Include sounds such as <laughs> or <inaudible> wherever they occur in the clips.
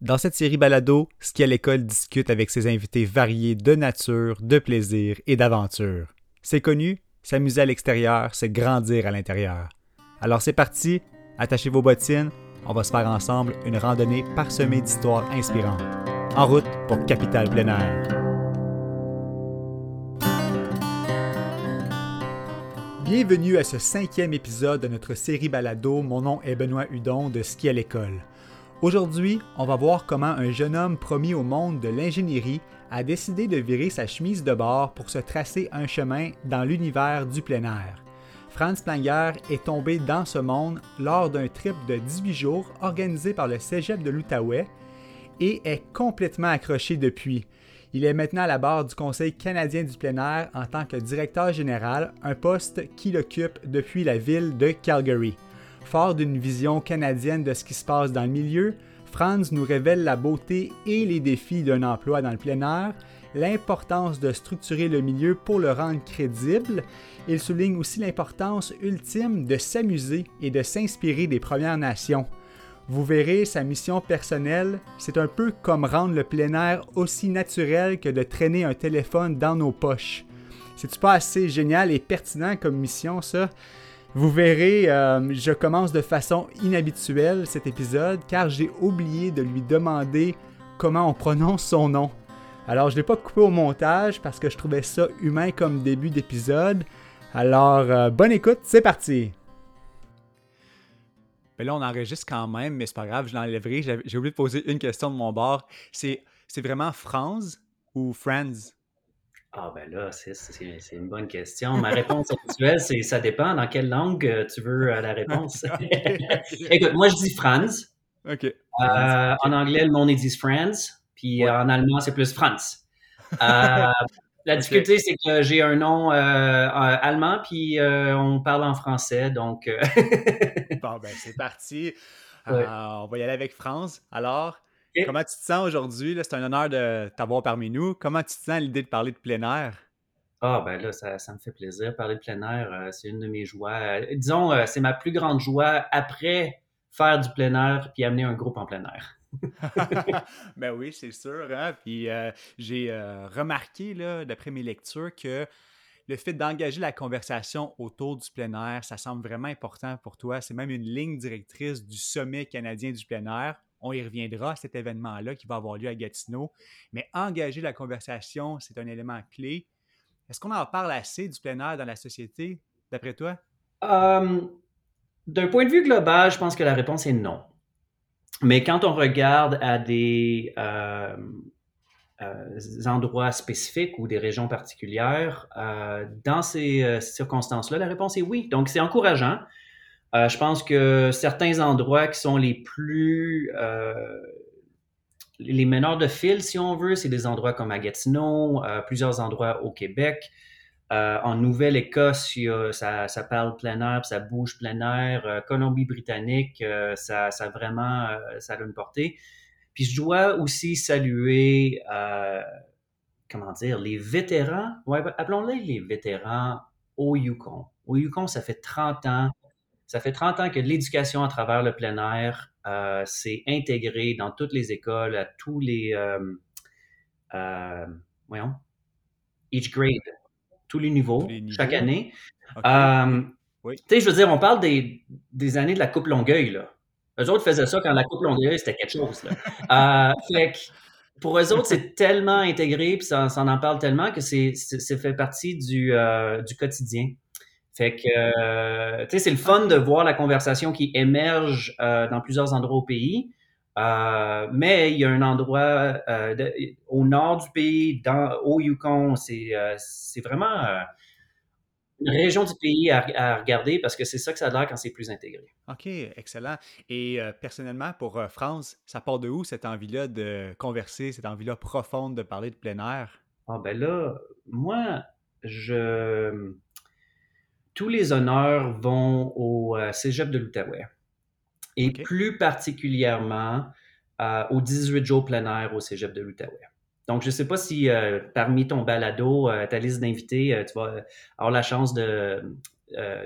Dans cette série balado, Ski à l'école discute avec ses invités variés de nature, de plaisir et d'aventure. C'est connu, s'amuser à l'extérieur, c'est grandir à l'intérieur. Alors c'est parti, attachez vos bottines, on va se faire ensemble une randonnée parsemée d'histoires inspirantes. En route pour Capital Plein Air. Bienvenue à ce cinquième épisode de notre série balado. Mon nom est Benoît Hudon de Ski à l'école. Aujourd'hui, on va voir comment un jeune homme promis au monde de l'ingénierie a décidé de virer sa chemise de bord pour se tracer un chemin dans l'univers du plein air. Franz Planger est tombé dans ce monde lors d'un trip de 18 jours organisé par le Cégep de l'Outaouais et est complètement accroché depuis. Il est maintenant à la barre du Conseil canadien du plein air en tant que directeur général, un poste qu'il occupe depuis la ville de Calgary. Fort d'une vision canadienne de ce qui se passe dans le milieu, Franz nous révèle la beauté et les défis d'un emploi dans le plein air, l'importance de structurer le milieu pour le rendre crédible. Il souligne aussi l'importance ultime de s'amuser et de s'inspirer des Premières Nations. Vous verrez, sa mission personnelle, c'est un peu comme rendre le plein air aussi naturel que de traîner un téléphone dans nos poches. C'est-tu pas assez génial et pertinent comme mission, ça? Vous verrez, euh, je commence de façon inhabituelle cet épisode car j'ai oublié de lui demander comment on prononce son nom. Alors, je ne l'ai pas coupé au montage parce que je trouvais ça humain comme début d'épisode. Alors, euh, bonne écoute, c'est parti! Mais là, on enregistre quand même, mais c'est pas grave, je l'enlèverai. J'ai oublié de poser une question de mon bord. C'est vraiment Franz ou Friends? Ah ben là, c'est une bonne question. Ma <laughs> réponse actuelle, c'est ça dépend dans quelle langue euh, tu veux euh, la réponse. <laughs> <laughs> Écoute, moi je dis Franz. OK. Euh, en anglais, le monde disent Franz, puis en allemand, c'est plus Franz. la difficulté, c'est que j'ai un nom allemand, puis on parle en français, donc. bon, ben c'est parti. on va y aller avec France. Alors, comment tu te sens aujourd'hui? C'est un honneur de t'avoir parmi nous. Comment tu te sens à l'idée de parler de plein air? Ah, ben là, ça, me fait plaisir. Parler de plein air, c'est une de mes joies. disons, c'est ma plus grande joie après faire du plein air puis amener un groupe en plein air. <laughs> <laughs> ben oui, c'est sûr. Hein? Puis j'ai remarqué, d'après mes lectures, que le fait d'engager la conversation autour du plein air, ça semble vraiment important pour toi. C'est même une ligne directrice du sommet canadien du plein air. On y reviendra à cet événement-là qui va avoir lieu à Gatineau. Mais engager la conversation, c'est un élément clé. Est-ce qu'on en parle assez du plein air dans la société, d'après toi? Hum, d'un point de vue global, je pense que la réponse est non. Mais quand on regarde à des, euh, euh, endroits spécifiques ou des régions particulières, euh, dans ces circonstances-là, la réponse est oui. Donc, c'est encourageant. Je pense que certains endroits qui sont les plus les meneurs de fil, si on veut, c'est des endroits comme à Gatineau, plusieurs endroits au Québec. en Nouvelle-Écosse, ça, ça, parle plein air, ça bouge plein air. Colombie-Britannique, ça, ça, vraiment, ça a une portée. Puis je dois aussi saluer, euh, comment dire, les vétérans, ouais, appelons-les les vétérans au Yukon. Au Yukon, ça fait 30 ans, ça fait 30 ans que l'éducation à travers le plein air euh, s'est intégrée dans toutes les écoles, à tous les, euh, voyons, each grade, tous les niveaux, chaque année. Tu sais, je veux dire, on parle des, des années de la Coupe Longueuil, là. Eux autres faisaient ça quand la coupe longueuil, c'était quelque chose. Là. <laughs> Euh, pour eux autres, c'est tellement intégré, puis ça, en parle tellement que c'est fait partie du, euh, du quotidien. Fait que, euh, tu sais, c'est le fun de voir la conversation qui émerge dans plusieurs endroits au pays. mais il y a un endroit au nord du pays, dans, au Yukon, c'est vraiment une région du pays à, regarder parce que c'est ça que ça a l'air quand c'est plus intégré. OK, excellent. Et euh, personnellement, pour euh, France, ça part de où cette envie-là de converser, cette envie-là profonde de parler de plein air? Ah ben là, moi, je... Tous les honneurs vont au euh, Cégep de l'Outaouais. Et plus particulièrement au 18 jours plein air au Cégep de l'Outaouais. Donc, je ne sais pas si euh, parmi ton balado, euh, ta liste d'invités, euh, tu vas avoir la chance de,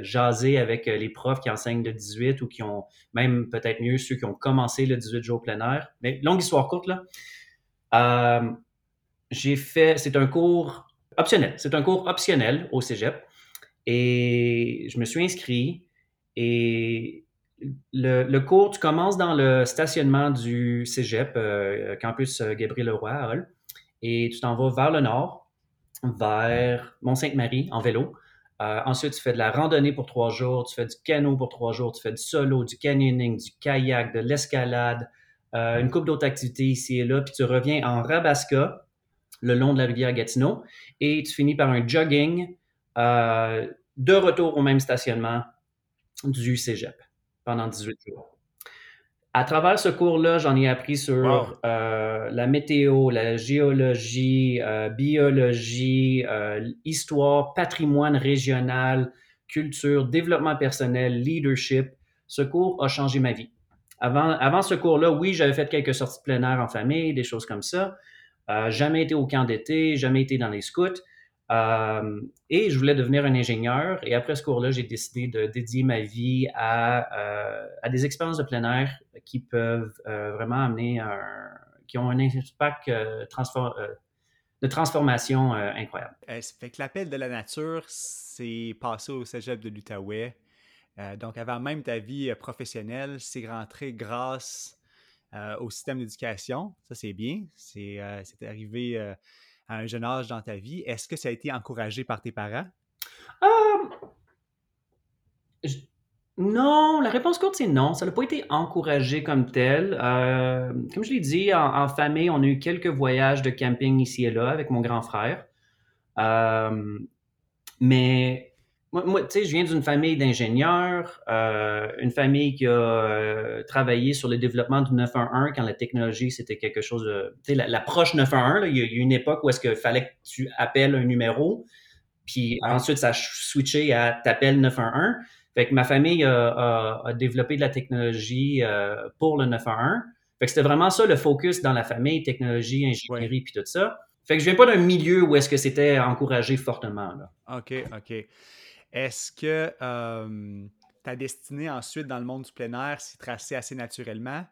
jaser avec les profs qui enseignent le 18 ou qui ont, même peut-être mieux, ceux qui ont commencé le 18 jours plein air. Mais longue histoire courte, là. j'ai fait, c'est un cours optionnel. C'est un cours optionnel au cégep. Et je me suis inscrit. Et le, cours, tu commences dans le stationnement du cégep, euh, campus euh, Gabriel-Leroy à et tu t'en vas vers le nord, vers Mont-Sainte-Marie en vélo. Euh, ensuite, tu fais de la randonnée pour trois jours, tu fais du canot pour trois jours, tu fais du solo, du canyoning, du kayak, de l'escalade, une couple d'autres activités ici et là, puis tu reviens en Rabasca, le long de la rivière Gatineau, et tu finis par un jogging de retour au même stationnement du cégep pendant 18 jours. À travers ce cours-là, j'en ai appris sur euh, la météo, la géologie, euh, biologie, euh, histoire, patrimoine régional, culture, développement personnel, leadership. Ce cours a changé ma vie. Avant, avant ce cours-là, oui, j'avais fait quelques sorties de plein air en famille, des choses comme ça. jamais été au camp d'été, jamais été dans les scouts. Euh, et je voulais devenir un ingénieur. Et après ce cours-là, j'ai décidé de dédier ma vie à, euh, des expériences de plein air qui peuvent euh, vraiment amener un, qui ont un impact de transformation incroyable. Ça fait que l'appel de la nature, c'est passé au cégep de l'Outaouais. donc, avant même ta vie professionnelle, c'est rentré grâce au système d'éducation. Ça, c'est bien. C'est arrivé à un jeune âge dans ta vie. Est-ce que ça a été encouragé par tes parents? Euh, non, la réponse courte, c'est non. Ça n'a pas été encouragé comme tel. Euh, comme je l'ai dit, en, famille, on a eu quelques voyages de camping ici et là avec mon grand frère. Euh, mais moi, tu sais, je viens d'une famille d'ingénieurs, euh, une famille qui a euh, travaillé sur le développement du 911 quand la technologie, c'était quelque chose de... Tu sais, l'approche 911, il y a eu une époque où est-ce qu'il fallait que tu appelles un numéro, puis ensuite, ça a switché à t'appelles 911. Fait que ma famille a, développé de la technologie euh, pour le 911. Fait que c'était vraiment ça le focus dans la famille, technologie, ingénierie, puis tout ça. Fait que je viens pas d'un milieu où est-ce que c'était encouragé fortement. Là. OK, OK. Est-ce que ta destinée ensuite dans le monde du plein air s'est tracée assez naturellement?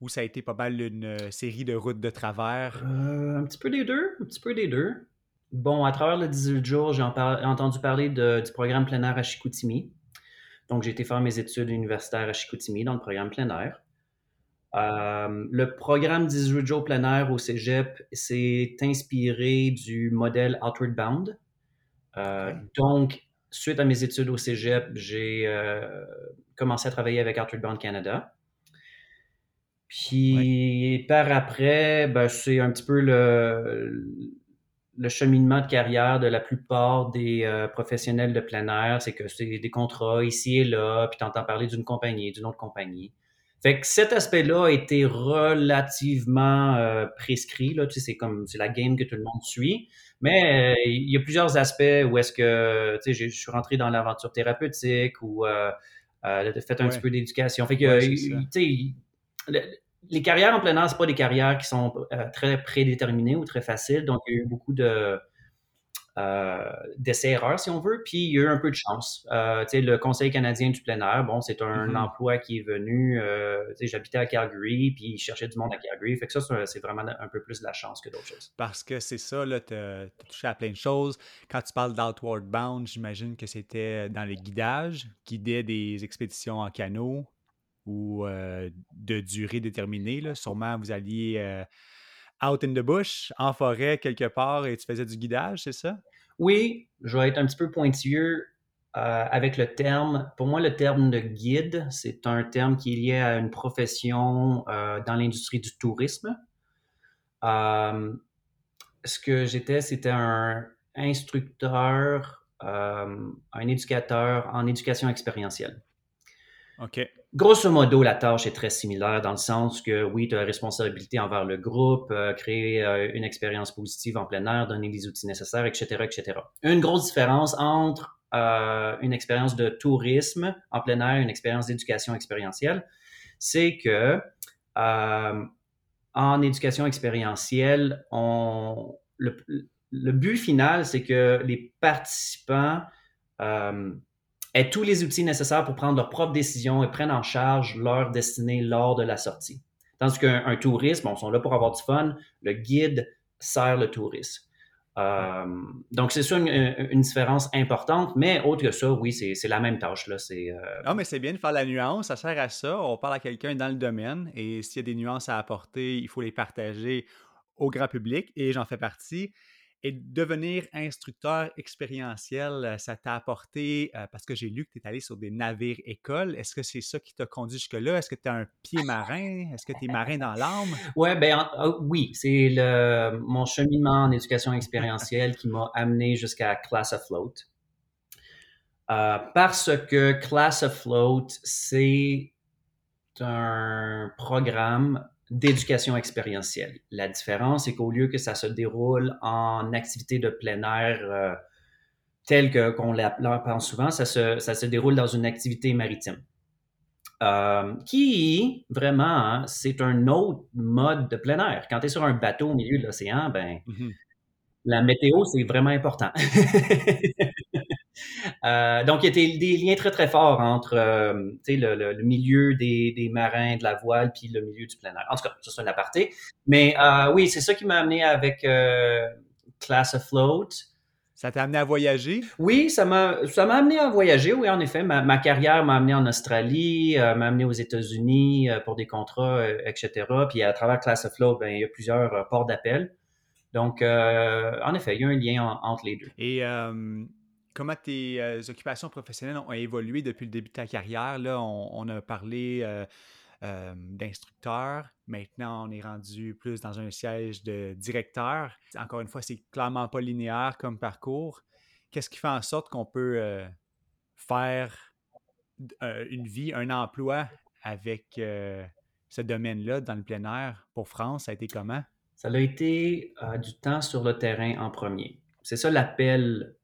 Ou ça a été pas mal une euh, série de routes de travers? Euh, un petit peu des deux. Un petit peu des deux. Bon, à travers le 18 jours, j'ai entendu parler du programme plein air à Chicoutimi. Donc, j'ai été faire mes études universitaires à Chicoutimi dans le programme plein air. le programme 18 jours plein air au cégep s'est inspiré du modèle Outward Bound. Euh, donc, suite à mes études au cégep, j'ai euh, commencé à travailler avec Outward Bound Canada. Puis par après, ben, c'est un petit peu le, le, cheminement de carrière de la plupart des euh, professionnels de plein air. C'est que c'est des contrats ici et là, puis tu entends parler d'une compagnie, d'une autre compagnie. Fait que cet aspect-là a été relativement euh, prescrit. Là. Tu sais, c'est comme c'est la game que tout le monde suit. Mais euh, il y a plusieurs aspects où est-ce que tu sais, je suis rentré dans l'aventure thérapeutique ou euh, euh fait un petit peu d'éducation. Fait que tu sais, les carrières en plein air, c'est pas des carrières qui sont très prédéterminées ou très faciles. Donc, il y a eu beaucoup de euh, d'essais-erreurs, si on veut, puis il y a eu un peu de chance. Euh, le Conseil canadien du plein air, bon, c'est un mm-hmm. emploi qui est venu, euh, j'habitais à Calgary, puis il cherchait du monde à Calgary, fait que ça, c'est vraiment un peu plus de la chance que d'autres choses. Parce que c'est ça, là, tu as touché à plein de choses. Quand tu parles d'Outward Bound, j'imagine que c'était dans les guidages, guider des expéditions en canot ou de durée déterminée. Là. Sûrement, vous alliez out in the bush, en forêt quelque part, et tu faisais du guidage, c'est ça? Oui, je vais être un petit peu pointilleux euh, avec le terme. Pour moi, le terme de guide, c'est un terme qui est lié à une profession euh, dans l'industrie du tourisme. Euh, ce que j'étais, c'était un instructeur, un éducateur en éducation expérientielle. OK. Grosso modo, la tâche est très similaire dans le sens que oui, tu as la responsabilité envers le groupe, euh, créer euh, une expérience positive en plein air, donner les outils nécessaires, etc., etc. Une grosse différence entre euh, une expérience de tourisme en plein air une expérience d'éducation expérientielle, c'est que en éducation expérientielle, on, le, le but final, c'est que les participants aient tous les outils nécessaires pour prendre leurs propres décisions et prennent en charge leur destinée lors de la sortie. Tandis qu'un touriste, bon, ils sont là pour avoir du fun, le guide sert le tourisme. Euh, donc, c'est ça une, différence importante, mais autre que ça, oui, c'est la même tâche. Là. Euh, non, mais c'est bien de faire la nuance, ça sert à ça. On parle à quelqu'un dans le domaine et s'il y a des nuances à apporter, il faut les partager au grand public et j'en fais partie. Et devenir instructeur expérientiel, euh, ça t'a apporté, euh, parce que j'ai lu que tu es allé sur des navires écoles, est-ce que c'est ça qui t'a conduit jusque-là? Est-ce que tu as un pied marin? Est-ce que tu es marin dans l'âme? Ouais, ben, ah, oui, c'est mon cheminement en éducation expérientielle qui m'a amené jusqu'à Class Afloat. Euh, parce que Class Afloat, c'est un programme d'éducation expérientielle. La différence, c'est qu'au lieu que ça se déroule en activité de plein air euh, telle qu'on la pense souvent, ça se, ça se déroule dans une activité maritime. Euh, qui, vraiment, hein, c'est un autre mode de plein air. Quand tu es sur un bateau au milieu de l'océan, ben, mm-hmm. la météo, c'est vraiment important. <laughs> Euh, donc, il y a des, liens très, très forts entre euh, le, milieu des, marins, de la voile, puis le milieu du plein air. En tout cas, ça, c'est un aparté. Mais euh, oui, c'est ça qui m'a amené avec Class Afloat. Ça t'a amené à voyager? Oui, ça m'a, ça m'a amené à voyager, oui, en effet. Ma, carrière m'a amené en Australie, m'a amené aux États-Unis pour des contrats, etc. Puis à travers Class Afloat, ben, il y a plusieurs ports d'appel. Donc, en effet, il y a un lien entre les deux. Et comment tes euh, occupations professionnelles ont évolué depuis le début de ta carrière? Là, on, a parlé euh, euh, d'instructeur. Maintenant, on est rendu plus dans un siège de directeur. Encore une fois, c'est clairement pas linéaire comme parcours. Qu'est-ce qui fait en sorte qu'on peut faire une vie, un emploi avec ce domaine-là dans le plein air pour France? Ça a été comment? Ça a été du temps sur le terrain en premier. C'est ça l'appel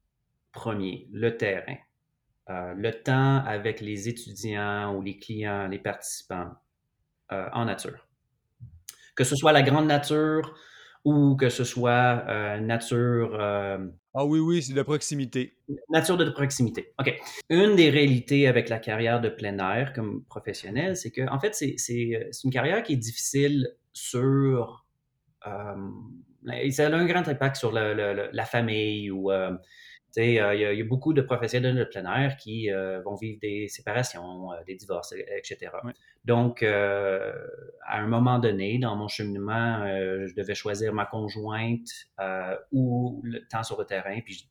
premier, le terrain. Euh, le temps avec les étudiants ou les clients, les participants euh, en nature. Que ce soit la grande nature ou que ce soit euh, nature... ah oui, oui, c'est de proximité. Nature de proximité. OK. Une des réalités avec la carrière de plein air comme professionnel, c'est que, en fait, c'est une carrière qui est difficile sur... ça a un grand impact sur la famille ou euh, il y, a beaucoup de professionnels de plein air qui euh, vont vivre des séparations, euh, des divorces, etc. Donc, à un moment donné, dans mon cheminement, je devais choisir ma conjointe ou le temps sur le terrain. Puis,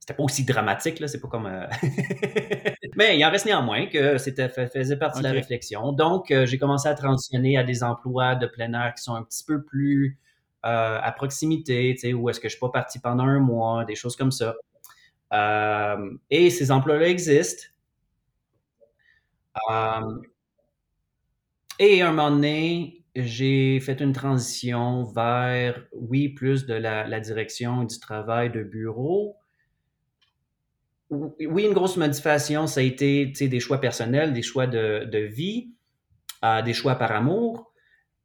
c'était pas aussi dramatique, là, c'est pas comme. <laughs> Mais il en reste néanmoins que c'était faisait partie de la réflexion. Donc, j'ai commencé à transitionner à des emplois de plein air qui sont un petit peu plus euh, à proximité, où est-ce que je suis pas parti pendant un mois, des choses comme ça. Euh, et ces emplois-là existent. Euh, et à un moment donné, j'ai fait une transition vers, oui, plus de la, direction du travail de bureau. Oui, une grosse modification, ça a été des choix personnels, des choix de vie, des choix par amour,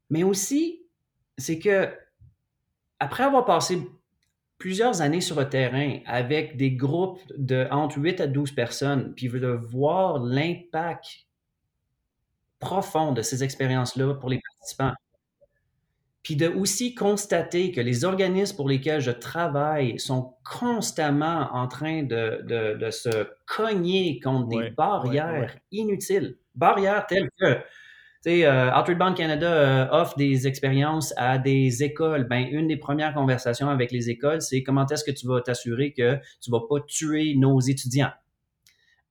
mais aussi, c'est que après avoir passé plusieurs années sur le terrain avec des groupes de entre 8 à 12 personnes, puis de voir l'impact profond de ces expériences-là pour les participants, puis de aussi constater que les organismes pour lesquels je travaille sont constamment en train de, se cogner contre des barrières inutiles, barrières telles que sais, euh, Outward Bound Canada euh, offre des expériences à des écoles. Ben, une des premières conversations avec les écoles, c'est comment est-ce que tu vas t'assurer que tu vas pas tuer nos étudiants?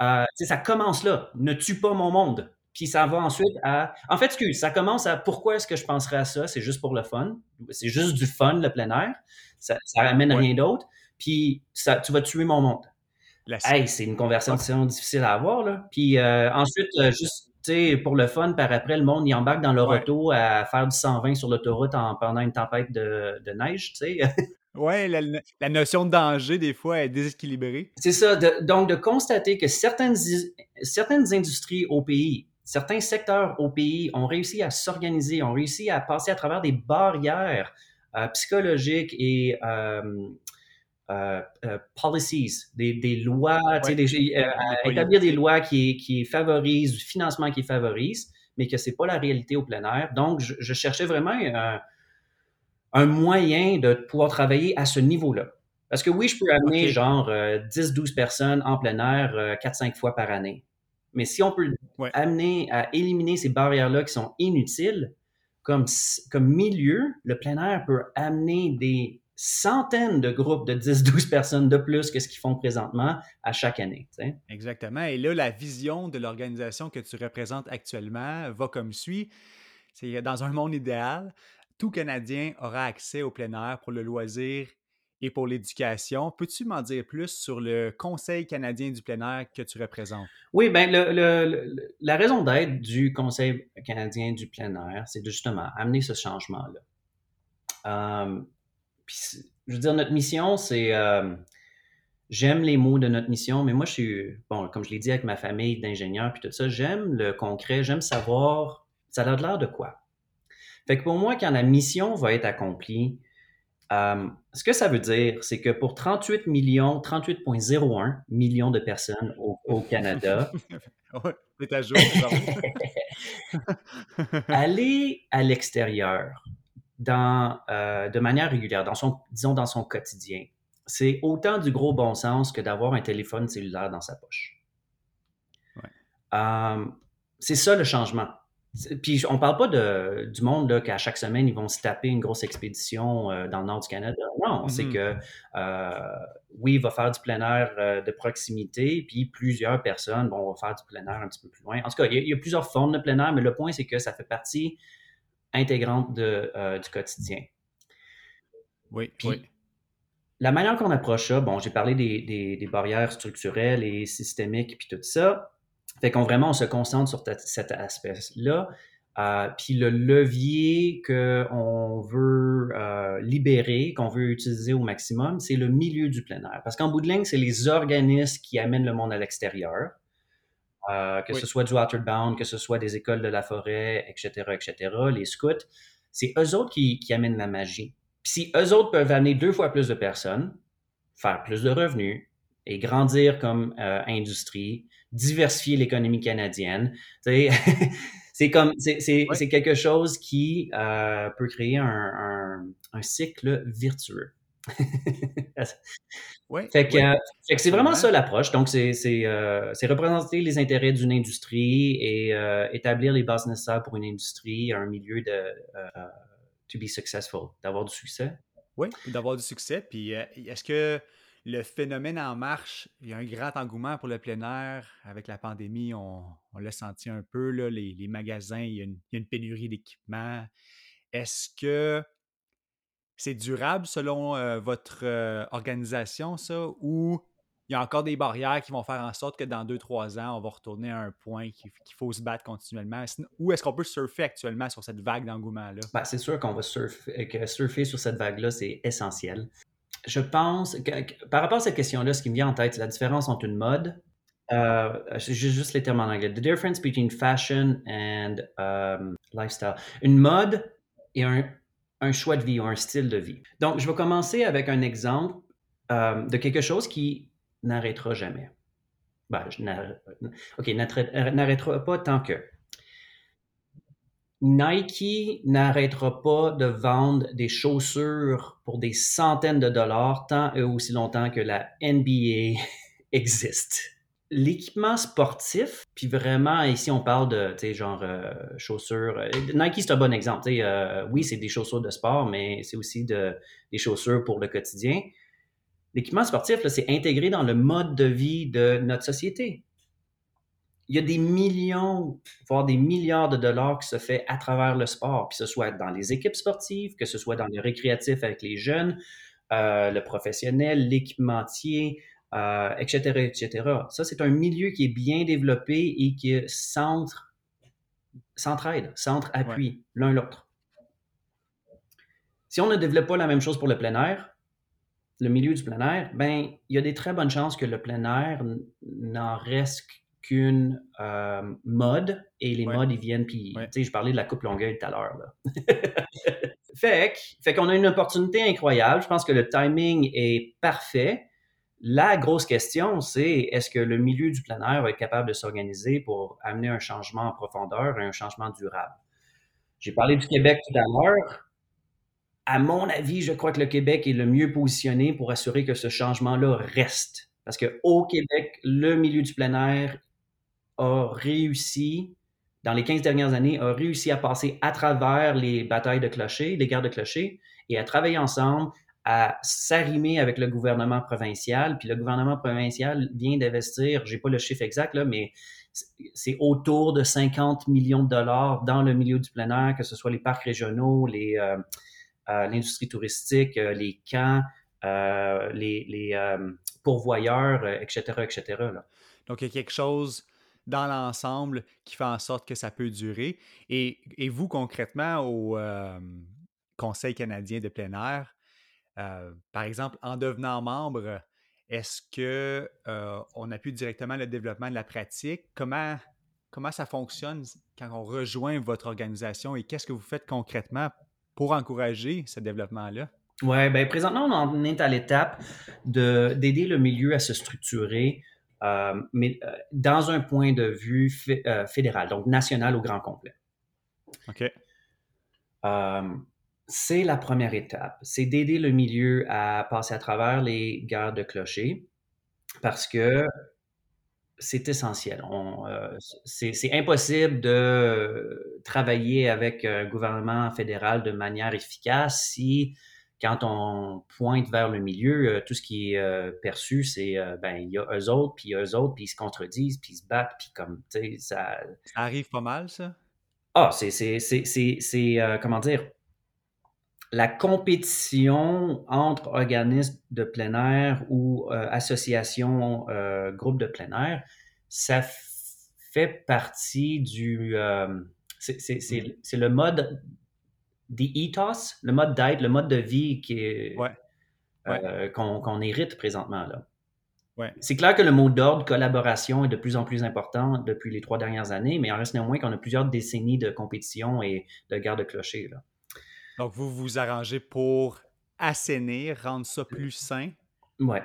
Euh, ça commence là. Ne tue pas mon monde. Puis ça va ensuite à. En fait, excuse, ça commence à pourquoi est-ce que je penserais à ça? C'est juste pour le fun. C'est juste du fun, le plein air. Ça, ça amène rien d'autre. Puis ça, tu vas tuer mon monde. Hey, c'est une conversation difficile à avoir, là. Puis euh, ensuite, juste sais, pour le fun, par après, le monde, il embarque dans leur auto à faire du 120 sur l'autoroute pendant une tempête de, neige, tu sais. <laughs> Oui, la, notion de danger, des fois, est déséquilibrée. C'est ça. donc, de constater que certaines, certaines industries au pays, certains secteurs au pays ont réussi à s'organiser, ont réussi à passer à travers des barrières euh, psychologiques et, euh, policies, des, lois, établir des lois qui, qui favorisent, du financement qui favorise, mais que c'est pas la réalité au plein air. Donc, je, cherchais vraiment un, moyen de pouvoir travailler à ce niveau-là. Parce que oui, je peux amener genre 10-12 personnes en plein air 4-5 fois par année. Mais si on peut amener à éliminer ces barrières-là qui sont inutiles, comme, comme milieu, le plein air peut amener des centaines de groupes de 10-12 personnes de plus que ce qu'ils font présentement à chaque année. Exactement. Et là, la vision de l'organisation que tu représentes actuellement va comme suit. C'est dans un monde idéal, tout Canadien aura accès au plein air pour le loisir et pour l'éducation. Peux-tu m'en dire plus sur le Conseil canadien du plein air que tu représentes? Oui, bien, la raison d'être du Conseil canadien du plein air, c'est justement amener ce changement-là. Euh, je veux dire, notre mission, c'est. Euh, j'aime les mots de notre mission, mais moi, je suis. Bon, comme je l'ai dit avec ma famille d'ingénieurs puis tout ça, j'aime le concret, j'aime savoir. Ça a l'air de quoi? Fait que pour moi, quand la mission va être accomplie, euh, ce que ça veut dire, c'est que pour 38 millions, 38,01 millions de personnes au, Canada, <laughs> à jour, <laughs> aller à l'extérieur dans, euh, de manière régulière, dans son, disons dans son quotidien, c'est autant du gros bon sens que d'avoir un téléphone cellulaire dans sa poche. Euh, c'est ça le changement. Puis on parle pas de, du monde qu'à chaque semaine, ils vont se taper une grosse expédition euh, dans le nord du Canada. Non, c'est mm-hmm. que euh, oui, il va faire du plein air euh, de proximité, puis plusieurs personnes vont faire du plein air un petit peu plus loin. En tout cas, il y, a, plusieurs formes de plein air, mais le point, c'est que ça fait partie intégrante de, du quotidien. Oui, oui. La manière qu'on approche ça, bon, j'ai parlé des, des, des barrières structurelles et systémiques, puis tout ça. Fait qu'on vraiment, on se concentre sur cet aspect-là. Euh, puis le levier qu'on veut euh, libérer, qu'on veut utiliser au maximum, c'est le milieu du plein air. Parce qu'en bout de ligne, c'est les organismes qui amènent le monde à l'extérieur. Euh, que ce soit du Waterbound, que ce soit des écoles de la forêt, etc., etc., les scouts, c'est eux autres qui, qui amènent la magie. Puis si eux autres peuvent amener deux fois plus de personnes, faire plus de revenus et grandir comme industrie, diversifier l'économie canadienne. <laughs> c'est comme c'est quelque chose qui euh, peut créer un, un, cycle virtueux. <laughs> ouais, fait que, euh, c'est vraiment ça l'approche. Donc, c'est euh, représenter les intérêts d'une industrie et établir les bases nécessaires pour une industrie, un milieu de to be successful, d'avoir du succès. Oui, d'avoir du succès. Puis, est-ce que le phénomène en marche, il y a un grand engouement pour le plein air? Avec la pandémie, on, l'a senti un peu, là, les, magasins, il y, a une, pénurie d'équipements. Est-ce que c'est durable selon euh, votre euh, organisation, ça, ou il y a encore des barrières qui vont faire en sorte que dans deux, trois ans, on va retourner à un point qu'il faut se battre continuellement? Ou est-ce qu'on peut surfer actuellement sur cette vague d'engouement-là? Ben, c'est sûr qu'on va surfer, que surfer sur cette vague-là, c'est essentiel je pense que, par rapport à cette question-là, ce qui me vient en tête, c'est la différence entre une mode. Euh, juste les termes en anglais. The difference between fashion and um, lifestyle. Une mode et un, un, choix de vie ou un style de vie. Donc, je vais commencer avec un exemple euh, de quelque chose qui n'arrêtera jamais. Ben, je OK, n'arrêtera pas tant que. Nike n'arrêtera pas de vendre des chaussures pour des centaines de dollars tant et aussi longtemps que la NBA <laughs> existe. L'équipement sportif, puis vraiment ici on parle de, tu sais, genre euh, chaussures. Euh, Nike c'est un bon exemple. Euh, oui, c'est des chaussures de sport, mais c'est aussi de, des chaussures pour le quotidien. L'équipement sportif, c'est intégré dans le mode de vie de notre société il y a des millions, voire des milliards de dollars qui se fait à travers le sport, que ce soit dans les équipes sportives, que ce soit dans le récréatif avec les jeunes, euh, le professionnel, l'équipementier, euh, etc., etc. Ça, c'est un milieu qui est bien développé et qui centre, s'entraide, centre-appui l'un l'autre. Si on ne développe pas la même chose pour le plein air, le milieu du plein air, ben, il y a des très bonnes chances que le plein air n'en reste qu'une euh, mode et les modes ils viennent puis tu sais je parlais de la coupe longueuil tout à l'heure <laughs> fait qu'on a une opportunité incroyable. Je pense que le timing est parfait. La grosse question, c'est est-ce que le milieu du plein air va être capable de s'organiser pour amener un changement en profondeur et un changement durable? J'ai parlé du Québec tout à l'heure. À mon avis, je crois que le Québec est le mieux positionné pour assurer que ce changement-là reste. Parce qu'au Québec, le milieu du plein air a réussi, dans les 15 dernières années, a réussi à passer à travers les batailles de clochers, les guerres de clochers, et à travailler ensemble, à s'arrimer avec le gouvernement provincial. Puis le gouvernement provincial vient d'investir, j'ai pas le chiffre exact, là, mais c'est autour de 50 millions de dollars dans le milieu du plein air, que ce soit les parcs régionaux, euh, euh, l'industrie touristique, euh, les camps, les, pourvoyeurs, etc., etc. Là. Donc, il y a quelque chose dans l'ensemble qui fait en sorte que ça peut durer. Et vous, concrètement, au Conseil canadien de plein air, par exemple, en devenant membre, est-ce que on appuie directement le développement de la pratique? Comment, comment ça fonctionne quand on rejoint votre organisation et qu'est-ce que vous faites concrètement pour encourager ce développement-là? Oui, bien présentement, on en est à l'étape d'aider le milieu à se structurer, mais dans un point de vue fédéral, donc national au grand complet. OK c'est la première étape. C'est d'aider le milieu à passer à travers les guerres de clochers parce que c'est essentiel. Euh, c'est impossible de travailler avec un gouvernement fédéral de manière efficace si, quand on pointe vers le milieu, euh, tout ce qui est euh, perçu, c'est ben il y a eux autres, puis eux autres, puis ils se contredisent, puis ils se battent, puis comme, tu sais, ça... Ça arrive pas mal, ça? Ah, c'est, comment dire, la compétition entre organismes de plein air ou euh, associations, euh, groupes de plein air, ça fait partie du... Euh, c'est le mode the ethos, le mode d'être, le mode de vie qui qu'on hérite présentement. là. C'est clair que le mot d'ordre collaboration est de plus en plus important depuis les trois dernières années, mais il en reste néanmoins qu'on a plusieurs décennies de compétition et de garde de clocher. Là. Donc, vous vous arrangez pour assainir, rendre ça plus sain? Ouais.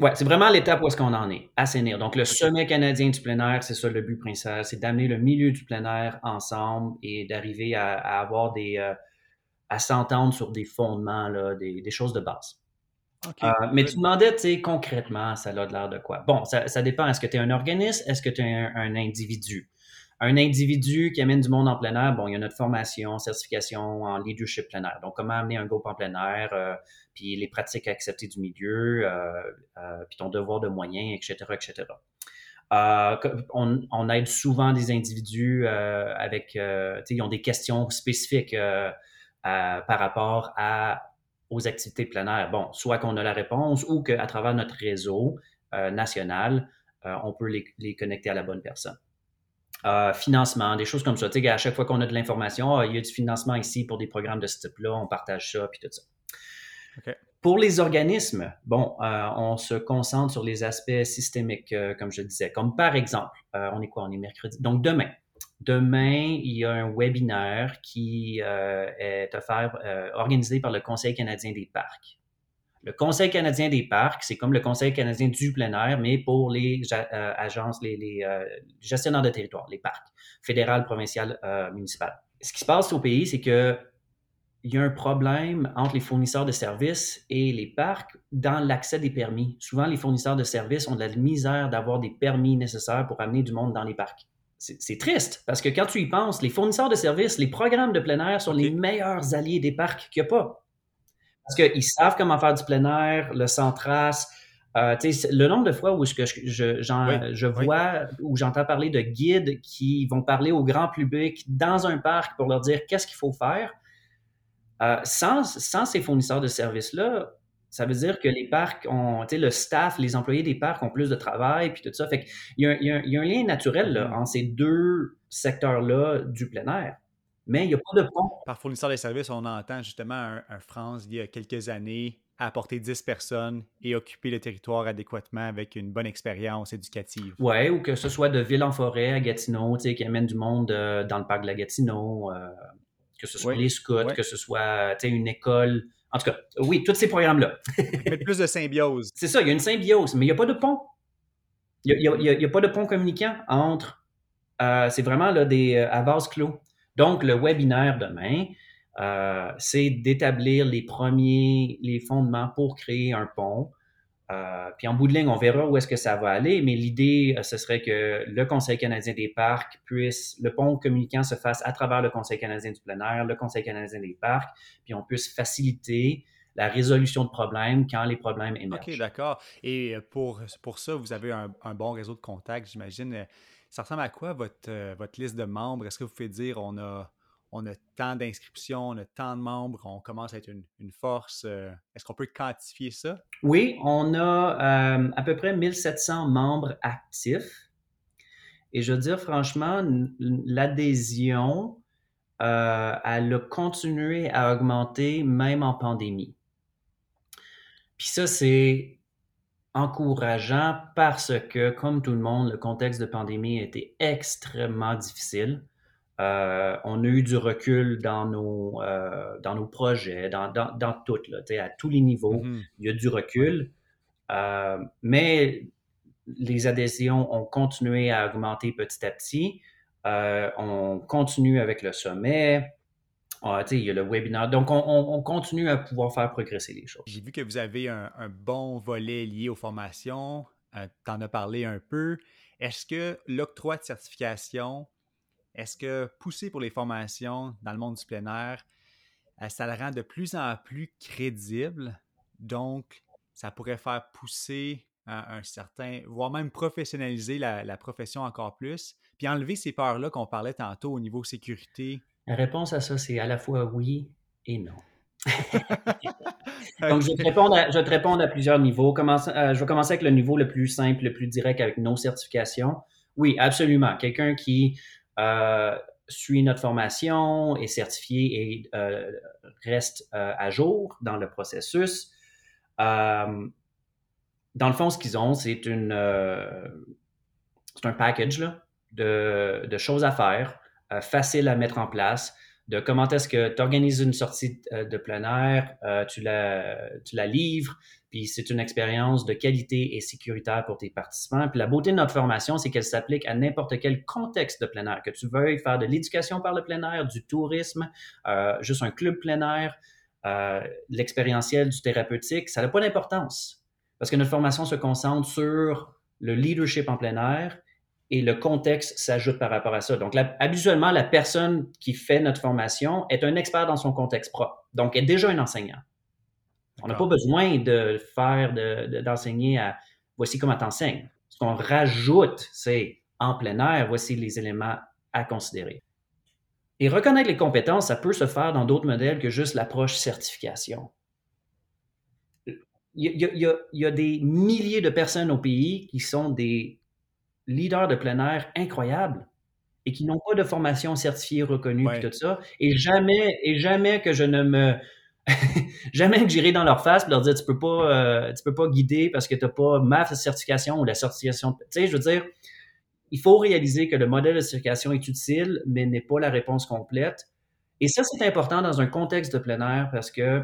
Ouais, c'est vraiment l'étape où est-ce qu'on en est, assainir. Donc, le sommet canadien du plein air, c'est ça le but principal, c'est d'amener le milieu du plein air ensemble et d'arriver à, avoir des. Euh, à s'entendre sur des fondements, là, des, choses de base. Euh, mais tu demandais, tu sais, concrètement, ça a l'air de quoi? Bon, ça, dépend. Est-ce que tu es un organisme? Est-ce que tu es un individu? Un individu qui amène du monde en plein air, bon, il y a notre formation, certification en leadership plein air. Donc, comment amener un groupe en plein air, euh, puis les pratiques acceptées du milieu, euh, euh, puis ton devoir de moyens, etc., etc. On, aide souvent des individus avec, ils ont des questions spécifiques par rapport aux activités plein air. Bon, soit qu'on a la réponse ou qu'à travers notre réseau national, on peut les connecter à la bonne personne. Euh, financement, des choses comme ça. Tu sais, à chaque fois qu'on a de l'information, ah, il y a du financement ici pour des programmes de ce type-là, on partage ça, puis tout ça. Pour les organismes, bon, euh, on se concentre sur les aspects systémiques, euh, comme je disais. Comme par exemple, on est quoi? On est mercredi. Donc demain. Demain, il y a un webinaire qui est offert, organisé par le Conseil canadien des parcs. Le Conseil canadien des parcs, c'est comme le Conseil canadien du plein air, mais pour les euh, agences, les, euh, gestionnaires de territoire, les parcs, fédéral, provincial, euh, municipal. Ce qui se passe au pays, c'est que il y a un problème entre les fournisseurs de services et les parcs dans l'accès des permis. Souvent, les fournisseurs de services ont de la misère d'avoir des permis nécessaires pour amener du monde dans les parcs. C'est triste parce que quand tu y penses, les fournisseurs de services, les programmes de plein air sont les meilleurs alliés des parcs qu'il n'y a pas. Parce qu'ils savent comment faire du plein air, le sans trace. Euh, le nombre de fois où je, je, je vois ou j'entends parler de guides qui vont parler au grand public dans un parc pour leur dire qu'est-ce qu'il faut faire, euh, sans, sans, ces fournisseurs de services-là, ça veut dire que les parcs ont, le staff, les employés des parcs ont plus de travail, puis tout ça. Fait il y, a, il y a un lien naturel là, mm-hmm. entre ces deux secteurs-là du plein air. Mais il n'y a pas de pont. Par fournisseur de services, on entend justement un, France il y a quelques années apporter 10 personnes et occuper le territoire adéquatement avec une bonne expérience éducative. Oui, ou que ce soit de ville en forêt à Gatineau, qui amène du monde euh, dans le parc de la Gatineau, euh, que ce soit les scouts, que ce soit une école. En tout cas, oui, tous ces programmes-là. <laughs> Mettre plus de symbiose. C'est ça, il y a une symbiose, mais il n'y a pas de pont. Il n'y a, pas de pont communicant entre. Euh, c'est vraiment là, des, euh, à vase clos. Donc, le webinaire demain, euh, c'est d'établir les premiers, les fondements pour créer un pont. Euh, puis en bout de ligne, on verra où est-ce que ça va aller, mais l'idée, euh, ce serait que le Conseil canadien des parcs puisse, le pont communicant se fasse à travers le Conseil canadien du plein air, le Conseil canadien des parcs, puis on puisse faciliter la résolution de problèmes quand les problèmes émergent. OK, d'accord. Et pour, pour ça, vous avez un, un bon réseau de contacts, j'imagine. Ça ressemble à quoi votre, votre liste de membres? Est-ce que vous pouvez dire on a on a tant d'inscriptions, on a tant de membres, on commence à être une, force. Euh, est-ce qu'on peut quantifier ça? Oui, on a euh, à peu près 1700 membres actifs. Et je veux dire, franchement, l'adhésion, euh, elle a continué à augmenter même en pandémie. Puis ça, c'est encourageant parce que, comme tout le monde, le contexte de pandémie a été extrêmement difficile. Euh, on a eu du recul dans nos, euh, dans nos projets, dans, dans, dans tout, là, à tous les niveaux. Mm-hmm. Il y a du recul. Euh, mais les adhésions ont continué à augmenter petit à petit. on continue avec le sommet. Ah, il y a le webinaire. Donc, on, continue à pouvoir faire progresser les choses. J'ai vu que vous avez un, bon volet lié aux formations. tu en as parlé un peu. Est-ce que l'octroi de certification est-ce que pousser pour les formations dans le monde du plein air, euh, ça le rend de plus en plus crédible? Donc, ça pourrait faire pousser un certain, voire même professionnaliser la, profession encore plus, puis enlever ces peurs-là qu'on parlait tantôt au niveau sécurité. La réponse à ça, c'est à la fois oui et non. <laughs> Donc, je vais, te répondre à, je te répondre à plusieurs niveaux. Euh, je vais commencer avec le niveau le plus simple, le plus direct avec nos certifications. Oui, absolument. Quelqu'un qui euh, suit notre formation, est certifié et euh, reste à jour dans le processus. dans le fond, ce qu'ils ont, c'est une c'est un package de, de, choses à faire, facile à mettre en place, de comment est-ce que tu organises une sortie de plein air, tu, la, tu la livres, puis c'est une expérience de qualité et sécuritaire pour tes participants. Puis la beauté de notre formation, c'est qu'elle s'applique à n'importe quel contexte de plein air, que tu veuilles faire de l'éducation par le plein air, du tourisme, euh, juste un club plein air, euh, l'expérientiel, du thérapeutique, ça n'a pas d'importance. Parce que notre formation se concentre sur le leadership en plein air et le contexte s'ajoute par rapport à ça. Donc, habituellement, la personne qui fait notre formation est un expert dans son contexte propre, donc est déjà un enseignant. On n'a pas besoin de faire, d'enseigner à voici comment t'enseignes. Ce qu'on rajoute, c'est en plein air, voici les éléments à considérer. Et reconnaître les compétences, ça peut se faire dans d'autres modèles que juste l'approche certification. Il y, a, des milliers de personnes au pays qui sont des leaders de plein air incroyables et qui n'ont pas de formation certifiée reconnue et tout ça. Et jamais, et jamais que je ne me <laughs> jamais que j'irai dans leur face et leur dire tu peux pas euh, tu peux pas guider parce que tu n'as pas ma certification ou la certification. Tu sais, je veux dire, il faut réaliser que le modèle de certification est utile, mais n'est pas la réponse complète. Et ça, c'est important dans un contexte de plein air parce que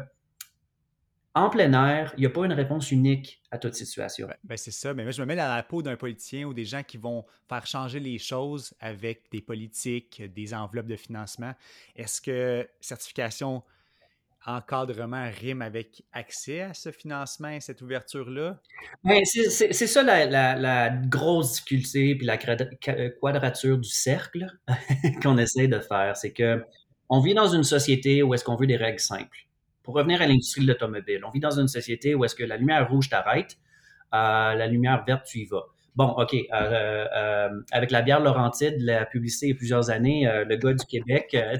en plein air, il n'y a pas une réponse unique à toute situation. Ben, c'est ça. Mais moi, je me mets dans la peau d'un politicien ou des gens qui vont faire changer les choses avec des politiques, des enveloppes de financement. Est-ce que certification encadrement rime avec accès à ce financement et cette ouverture-là? Ben, c'est ça la, grosse difficulté puis la quadrature du cercle <laughs> qu'on essaie de faire. C'est que on vit dans une société où est-ce qu'on veut des règles simples. Pour revenir à l'industrie de l'automobile, on vit dans une société où est-ce que la lumière rouge t'arrête, euh, la lumière verte tu y vas. Bon, OK. Euh, euh, avec la bière Laurentide, la publicité il y a plusieurs années, euh, le gars du Québec, <laughs> je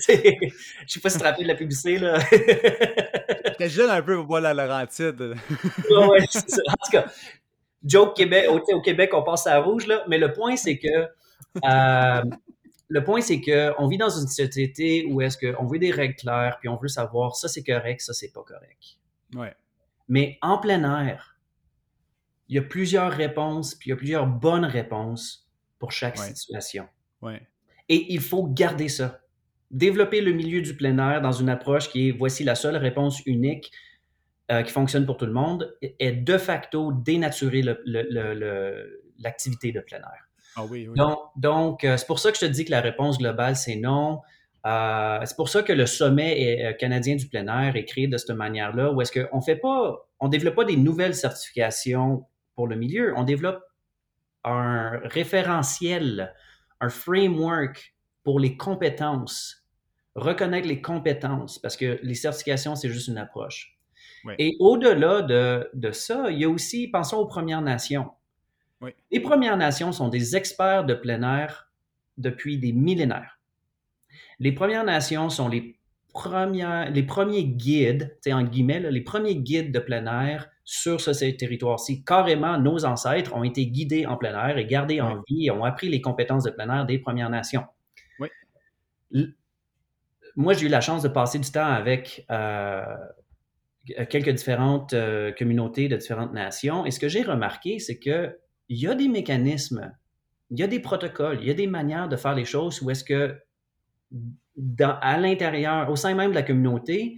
sais pas si tu te rappelles de la publicité, là. <laughs> J'étais jeune un peu pour boire la Laurentide. <laughs> ouais, ça. En tout cas, joke Québec, au, Québec, on passe à rouge, là. Mais le point, c'est que le point, c'est qu'on vit dans une société où est-ce qu'on veut des règles claires, puis on veut savoir ça c'est correct, ça c'est pas correct. Ouais. Mais en plein air, il y a plusieurs réponses, puis il y a plusieurs bonnes réponses pour chaque situation. Ouais. Et il faut garder ça. développer le milieu du plein air dans une approche qui est voici la seule réponse unique euh, qui fonctionne pour tout le monde est de facto dénaturer l'activité de plein air. Ah oui, oui. Donc, donc euh, c'est pour ça que je te dis que la réponse globale, c'est non. Euh, c'est pour ça que le sommet canadien du plein air est créé de cette manière-là, où est-ce qu'on fait pas, on développe pas des nouvelles certifications pour le milieu, on développe un référentiel, un framework pour les compétences, reconnaître les compétences, parce que les certifications, c'est juste une approche. Et au-delà de, ça, il y a aussi, pensons aux Premières Nations. Les Premières Nations sont des experts de plein air depuis des millénaires. Les Premières Nations sont les, premières, les premiers guides, en guillemets, les premiers guides de plein air sur ce, territoire-ci. Carrément, nos ancêtres ont été guidés en plein air et gardés en vie et ont appris les compétences de plein air des Premières Nations. Moi, j'ai eu la chance de passer du temps avec euh, quelques différentes euh, communautés de différentes nations. Et ce que j'ai remarqué, c'est qu'il y a des mécanismes, il y a des protocoles, il y a des manières de faire les choses où est-ce que à l'intérieur, au sein même de la communauté,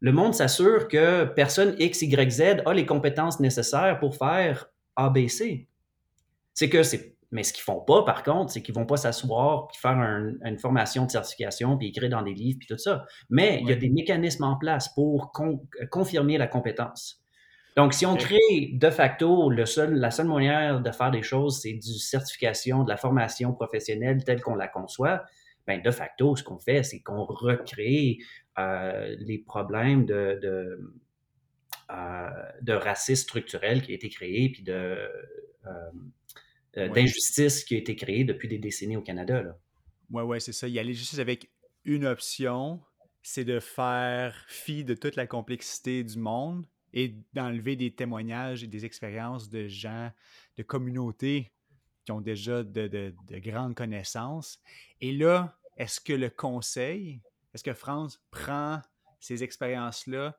le monde s'assure que personne X, Y, Z a les compétences nécessaires pour faire ABC. C'est que c'est mais ce qu'ils font pas, par contre, c'est qu'ils vont pas s'asseoir puis faire une formation de certification puis écrire dans des livres puis tout ça. Mais il y a des mécanismes en place pour confirmer la compétence. Donc, si on crée de facto le seul, la seule manière de faire des choses, c'est du certification, de la formation professionnelle telle qu'on la conçoit, ben de facto, ce qu'on fait, c'est qu'on recrée euh, les problèmes de, de, euh, de, racisme structurel qui a été créé, puis de euh, d'injustice qui a été créée depuis des décennies au Canada. Là. Ouais, ouais, c'est ça. Il y a juste avec une option, c'est de faire fi de toute la complexité du monde et d'enlever des témoignages et des expériences de gens, de communautés qui ont déjà de, de, de grandes connaissances. Et là, est-ce que le conseil, est-ce que France prend ces expériences-là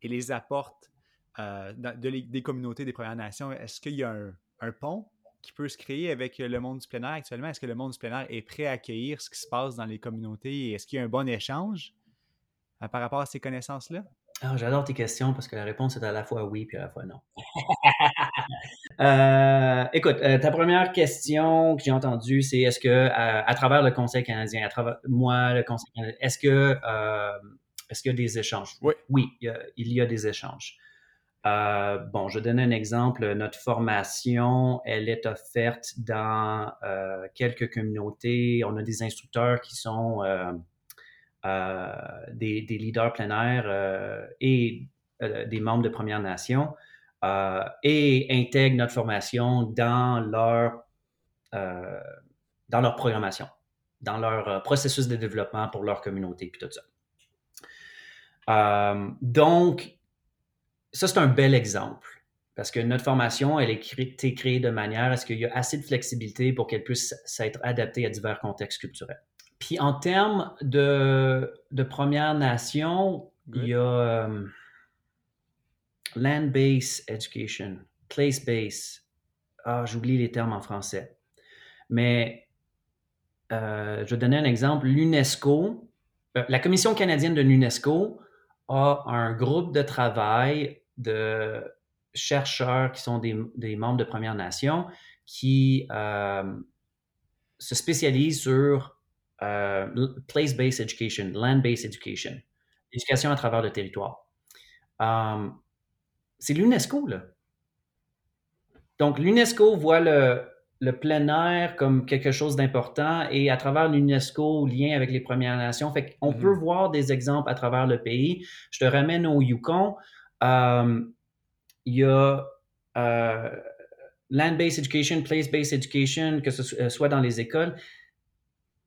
et les apporte euh, des communautés des Premières Nations? Est-ce qu'il y a un, un pont qui peut se créer avec le monde du plein air actuellement? Est-ce que le monde du plein air est prêt à accueillir ce qui se passe dans les communautés est-ce qu'il y a un bon échange euh, par rapport à ces connaissances-là? Ah, j'adore tes questions parce que la réponse est à la fois oui puis à la fois non. <laughs> Euh, écoute, euh, ta première question que j'ai entendue, c'est est-ce que à, travers le Conseil canadien, à travers moi, le Conseil canadien, est-ce que est-ce qu'il y a des échanges? Oui. Oui, il y a des échanges. Euh, bon, je donne un exemple. Notre formation, elle est offerte dans euh, quelques communautés. On a des instructeurs qui sont euh, des, leaders plein air et des membres de Première Nation et intègrent notre formation dans leur, dans leur programmation, dans leur processus de développement pour leur communauté, puis tout ça. donc, ça, c'est un bel exemple. Parce que notre formation, elle a été créée de manière à ce qu'il y ait assez de flexibilité pour qu'elle puisse s'être adaptée à divers contextes culturels. Puis en termes de, de Première Nation, il y a euh, land-based education, place-based. Ah, j'oublie les termes en français. Mais euh, je vais donner un exemple. L'UNESCO, euh, la Commission canadienne de l'UNESCO a un groupe de travail de chercheurs qui sont des, membres de Première Nation qui se spécialisent sur euh, place-based education, land-based education, éducation à travers le territoire. Euh, c'est l'UNESCO, là. Donc, l'UNESCO voit le, le plein air comme quelque chose d'important et à travers l'UNESCO, lien avec les Premières Nations. Fait qu'on mm-hmm. peut voir des exemples à travers le pays. Je te ramène au Yukon. Euh, il y a euh, land-based education, place-based education, que ce euh, soit dans les écoles,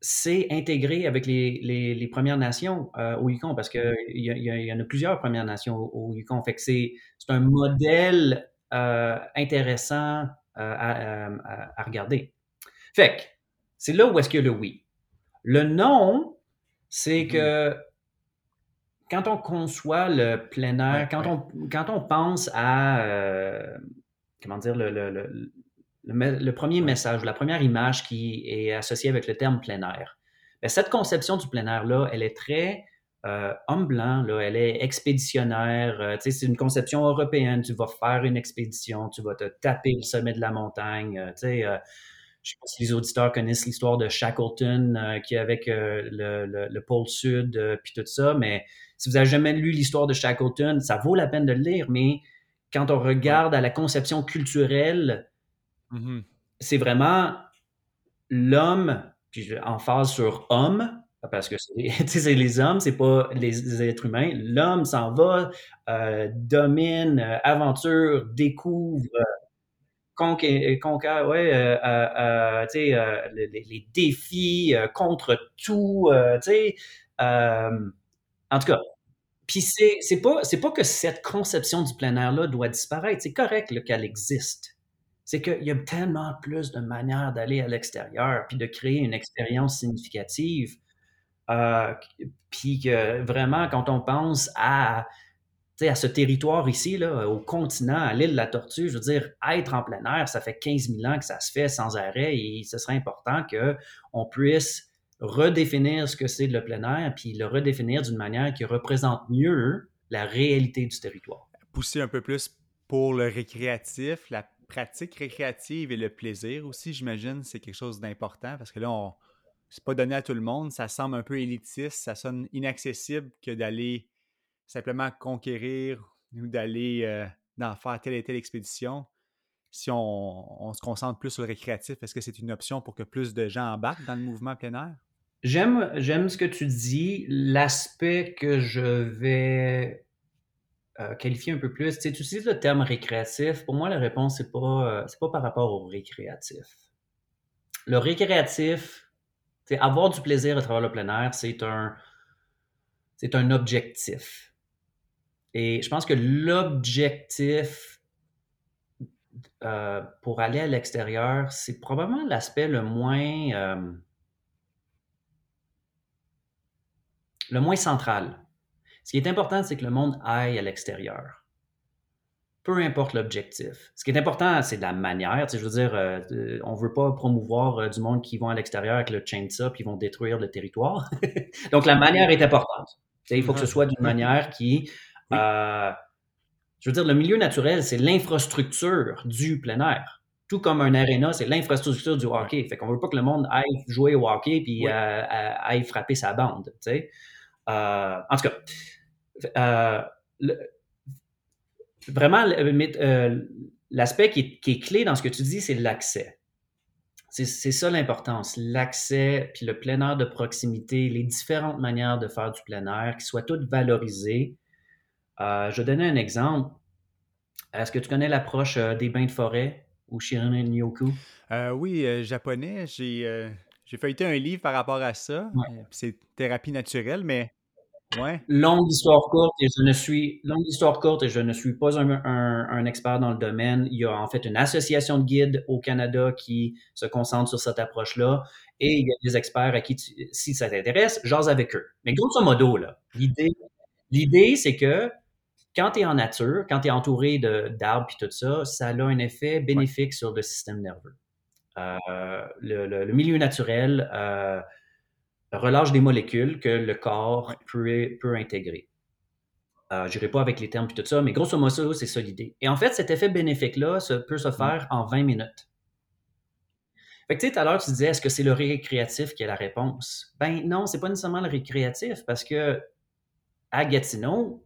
c'est intégré avec les, Premières Nations au Yukon parce qu'il y, y, en a plusieurs Premières Nations au, Yukon. Fait que c'est un modèle intéressant à, à, regarder. Fait que c'est là où est-ce a le oui. Le non, c'est mm-hmm. que quand on conçoit le plein air, quand, On, quand on pense à, euh, comment dire, le, le, le, premier message, la première image qui est associée avec le terme plein air, cette conception du plein air-là, elle est très euh, homme blanc, là, elle est expéditionnaire. Euh, c'est une conception européenne. Tu vas faire une expédition, tu vas te taper le sommet de la montagne. Euh, je ne sais pas si les auditeurs connaissent l'histoire de Shackleton qui est avec le, pôle sud puis tout ça, mais si vous n'avez jamais lu l'histoire de Shackleton, ça vaut la peine de le lire, mais quand on regarde à la conception culturelle, mm-hmm. c'est vraiment l'homme, puis en phase sur homme, parce que <laughs> c'est les hommes, c'est pas les, êtres humains. L'homme s'en va, euh, domine, euh, aventure, découvre, euh, conquiert, ouais, les, les, défis contre tout, en tout cas, puis c'est, pas, pas que cette conception du plein air-là doit disparaître. C'est correct qu'elle existe. C'est qu'il y a tellement plus de manières d'aller à l'extérieur puis de créer une expérience significative. Euh, puis que vraiment, quand on pense à, à ce territoire ici, là, au continent, à l'île de la Tortue, je veux dire, être en plein air, ça fait 15 000 ans que ça se fait sans arrêt et ce serait important qu'on puisse redéfinir ce que c'est le plein air, puis le redéfinir d'une manière qui représente mieux la réalité du territoire. Pousser un peu plus pour le récréatif, la pratique récréative et le plaisir aussi, j'imagine, c'est quelque chose d'important parce que là, on, c'est pas donné à tout le monde, ça semble un peu élitiste, ça sonne inaccessible que d'aller simplement conquérir ou d'aller euh, faire telle et telle expédition. Si on, se concentre plus sur le récréatif, est-ce que c'est une option pour que plus de gens embarquent dans le mouvement plein air? J'aime, j'aime ce que tu dis. L'aspect que je vais euh, qualifier un peu plus, tu utilises le terme récréatif. Pour moi, la réponse, c'est pas, euh, c'est pas par rapport au récréatif. Le récréatif, avoir du plaisir à travers le plein air, c'est un, c'est objectif. Et je pense que l'objectif euh, pour aller à l'extérieur, c'est probablement l'aspect le moins le moins central. Ce qui est important, c'est que le monde aille à l'extérieur peu importe l'objectif. Ce qui est important, c'est la manière. Tu sais, je veux dire, euh, euh, on ne veut pas promouvoir euh, du monde qui vont à l'extérieur avec le chainsaw puis vont détruire le territoire. <laughs> Donc, la manière est importante. Tu sais, il faut que ce soit d'une manière qui... je veux dire, le milieu naturel, c'est l'infrastructure du plein air. Tout comme un aréna, c'est l'infrastructure du hockey. Fait qu'on veut pas que le monde aille jouer au hockey puis aille frapper sa bande. Tu sais. en tout cas, le, vraiment, euh, l'aspect qui, est clé dans ce que tu dis, c'est l'accès. C'est ça l'importance, l'accès, puis le plein air de proximité, les différentes manières de faire du plein air, qui soient toutes valorisées. Euh, je vais donner un exemple. Est-ce que tu connais l'approche euh, des bains de forêt ou Shirin Yoku? oui, japonais. J'ai feuilleté un livre par rapport à ça. C'est thérapie naturelle, mais Longue histoire courte et je ne suis longue histoire courte et je ne suis pas un, expert dans le domaine. Il y a en fait une association de guides au Canada qui se concentre sur cette approche-là et il y a des experts à qui, si ça t'intéresse, j'ose avec eux. Mais grosso modo, là, l'idée, l'idée c'est que quand tu es en nature, quand tu es entouré d'arbres et tout ça, ça a un effet bénéfique sur le système nerveux. Euh, le, milieu naturel, euh, relâche des molécules que le corps peut, peut intégrer. Euh, je n'irai pas avec les termes et tout ça, mais grosso modo, c'est ça l'idée. Et en fait, cet effet bénéfique-là peut se faire en 20 minutes. Fait que tu sais, tout à l'heure, tu disais, est-ce que c'est le récréatif qui est la réponse? Ben non, c'est pas nécessairement le récréatif parce que à Gatineau,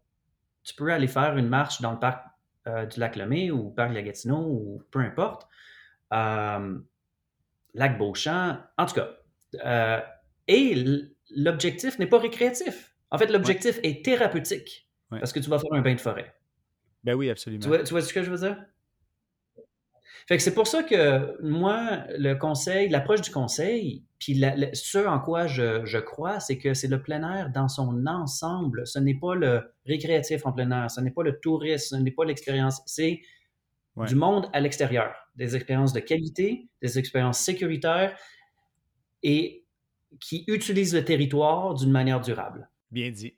tu peux aller faire une marche dans le parc euh, du lac Lemay ou parc de la Gatineau ou peu importe. Euh, lac Beauchamp, en tout cas, et l'objectif n'est pas récréatif. En fait, l'objectif est thérapeutique. Parce que tu vas faire un bain de forêt. Ben oui, absolument. Tu vois, ce que je veux dire? Fait que c'est pour ça que moi, le conseil, l'approche du conseil, puis ce en quoi je, crois, c'est que c'est le plein air dans son ensemble. Ce n'est pas le récréatif en plein air, ce n'est pas le tourisme, ce n'est pas l'expérience, c'est du monde à l'extérieur. Des expériences de qualité, des expériences sécuritaires et qui utilisent le territoire d'une manière durable. Bien dit.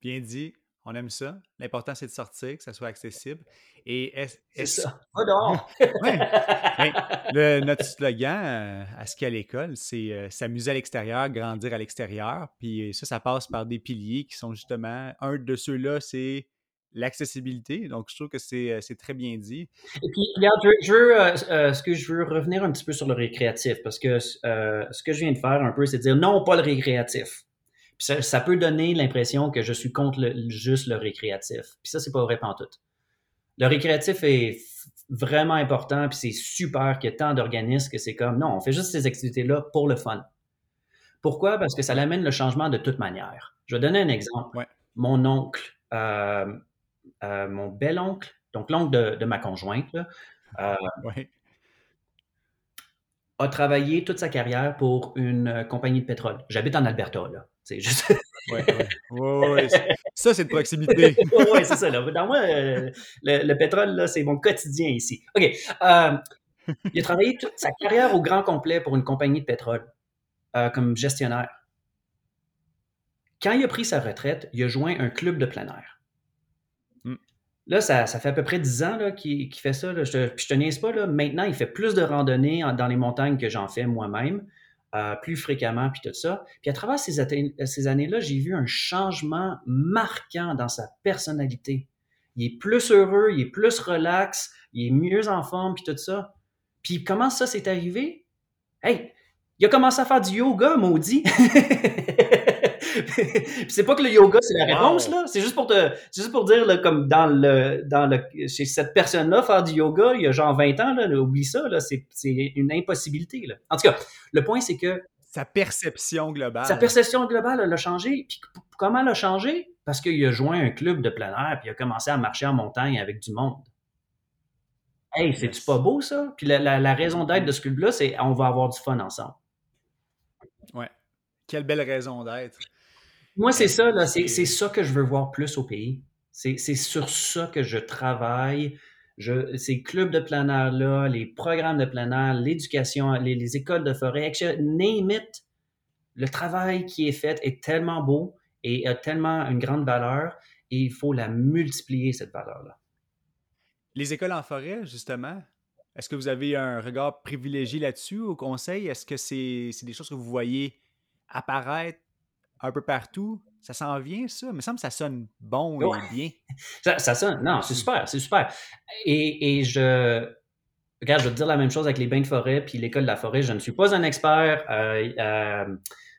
Bien dit. On aime ça. L'important, c'est de sortir, que ça soit accessible. Et est, c'est ça. Va dehors! <laughs> Ben, notre slogan euh, à ce qu'à l'école, c'est euh, s'amuser à l'extérieur, grandir à l'extérieur. Puis ça, ça passe par des piliers qui sont justement, un de ceux-là, c'est l'accessibilité. Donc, je trouve que c'est, euh, très bien dit. Et puis, regarde, je, veux, ce que je veux revenir un petit peu sur le récréatif, parce que ce que je viens de faire un peu, c'est dire non, pas le récréatif ça, peut donner l'impression que je suis contre juste le récréatif. Puis ça, c'est pas vrai tout. Le récréatif est vraiment important, puis c'est super qu'il y ait tant d'organismes que c'est comme, non, on fait juste ces activités-là pour le fun. Pourquoi? Parce que ça amène le changement de toute manière. Je vais donner un exemple. Mon oncle, euh, euh, mon bel oncle, donc l'oncle de, ma conjointe, euh, a travaillé toute sa carrière pour une compagnie de pétrole. J'habite en Alberta, là. C'est juste. ouais, ouais. Ça, c'est de proximité. <laughs> oui, c'est ça. Là. Dans moi, euh, le, pétrole, là, c'est mon quotidien ici. OK. Euh, il a travaillé toute sa carrière au grand complet pour une compagnie de pétrole euh, comme gestionnaire. Quand il a pris sa retraite, il a joint un club de plein air. Là, ça, fait à peu près 10 ans qu'il fait ça. Je, te, je te niaise pas. Maintenant, il fait plus de randonnées dans les montagnes que j'en fais moi-même. Euh, plus fréquemment, puis tout ça. Puis à travers ces, ces années-là, j'ai vu un changement marquant dans sa personnalité. Il est plus heureux, il est plus relax, il est mieux en forme, puis tout ça. Puis comment ça s'est arrivé? Hey, il a commencé à faire du yoga, maudit. <laughs> c'est pas que le yoga c'est la réponse là, c'est juste pour te juste pour dire là, comme dans le dans le chez cette personne là faire du yoga il y a genre 20 ans là, oublie ça là, c'est une impossibilité là. En tout cas, le point c'est que sa perception globale. Sa perception globale elle a changé. Puis comment elle a changé? Parce qu'il a joint un club de plein air puis il a commencé à marcher en montagne avec du monde. Hey, c'est-tu pas beau ça? Puis la, la raison d'être de ce club-là, c'est on va avoir du fun ensemble. Ouais. Quelle belle raison d'être. Moi, c'est ça, là. C'est, ça que je veux voir plus au pays. C'est, sur ça que je travaille. Je, ces clubs de plein air-là, les programmes de plein air, l'éducation, les, écoles de forêt, name it. Le travail qui est fait est tellement beau et a tellement une grande valeur et il faut la multiplier, cette valeur-là. Les écoles en forêt, justement, est-ce que vous avez un regard privilégié là-dessus au conseil? Est-ce que c'est, c'est des choses que vous voyez apparaître un peu partout. Ça s'en vient, ça. Il me semble que ça sonne bon et bien. Ça, sonne. Non, c'est super, c'est super. Et, je. Regarde, je vais te dire la même chose avec les bains de forêt puis l'école de la forêt. Je ne suis pas un expert. Euh, euh,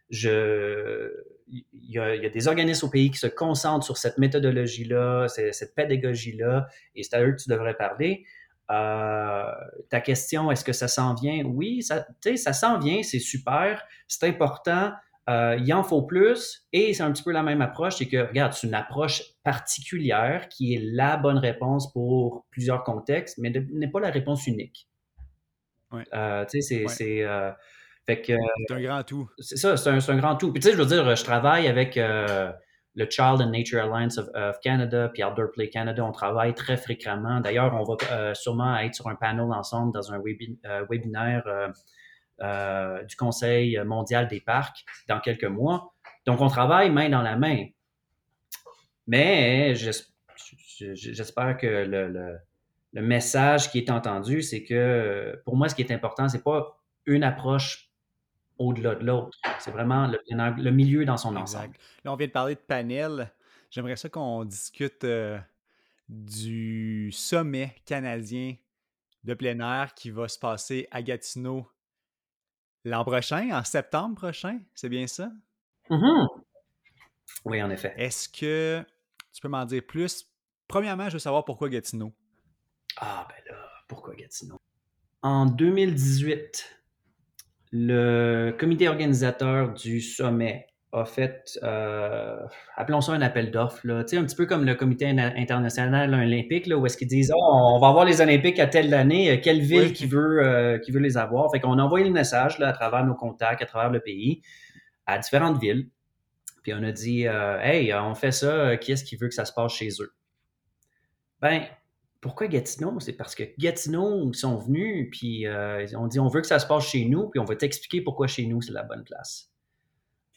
je. Il y, a, des organismes au pays qui se concentrent sur cette méthodologie-là, cette pédagogie-là, et c'est à eux que tu devrais parler. Euh, ta question, est-ce que ça s'en vient? Oui, ça, ça s'en vient, c'est super, c'est important. Euh, il en faut plus et c'est un petit peu la même approche, c'est que, regarde, c'est une approche particulière qui est la bonne réponse pour plusieurs contextes, mais n'est pas la réponse unique. Euh, tu sais, c'est... Euh, c'est un grand tout. C'est ça, c'est un, grand tout. Puis tu sais, je veux dire, je travaille avec le Child and Nature Alliance of, Canada, puis Outdoor Play Canada. On travaille très fréquemment. D'ailleurs, on va sûrement être sur un panel ensemble dans un webinaire euh, du Conseil mondial des parcs dans quelques mois. Donc, on travaille main dans la main. Mais j'espère que le, message qui est entendu, c'est que pour moi, ce qui est important, c'est pas une approche au-delà de l'autre. C'est vraiment le, milieu dans son ensemble. Là, on vient de parler de panel. J'aimerais ça qu'on discute euh, du sommet canadien de plein air qui va se passer à Gatineau L'an prochain, en septembre prochain, c'est bien ça? Mm-hmm. Oui, en effet. Est-ce que tu peux m'en dire plus? Premièrement, je veux savoir pourquoi Gatineau. Ah, ben là, pourquoi Gatineau? En 2018, le comité organisateur du sommet a fait, euh, appelons ça un appel d'offres, un petit peu comme le comité international olympique, là, où est-ce qu'ils disent oh, on va avoir les Olympiques à telle année, euh, quelle ville qui, veut, euh, qui veut les avoir? Fait qu'on a envoyé le message là, à travers nos contacts, à travers le pays, à différentes villes. Puis on a dit Hey, on fait ça, qui est-ce qui veut que ça se passe chez eux? Ben, pourquoi Gatineau? C'est parce que Gatineau, ils sont venus, puis on dit on veut que ça se passe chez nous, puis on va t'expliquer pourquoi chez nous, c'est la bonne place.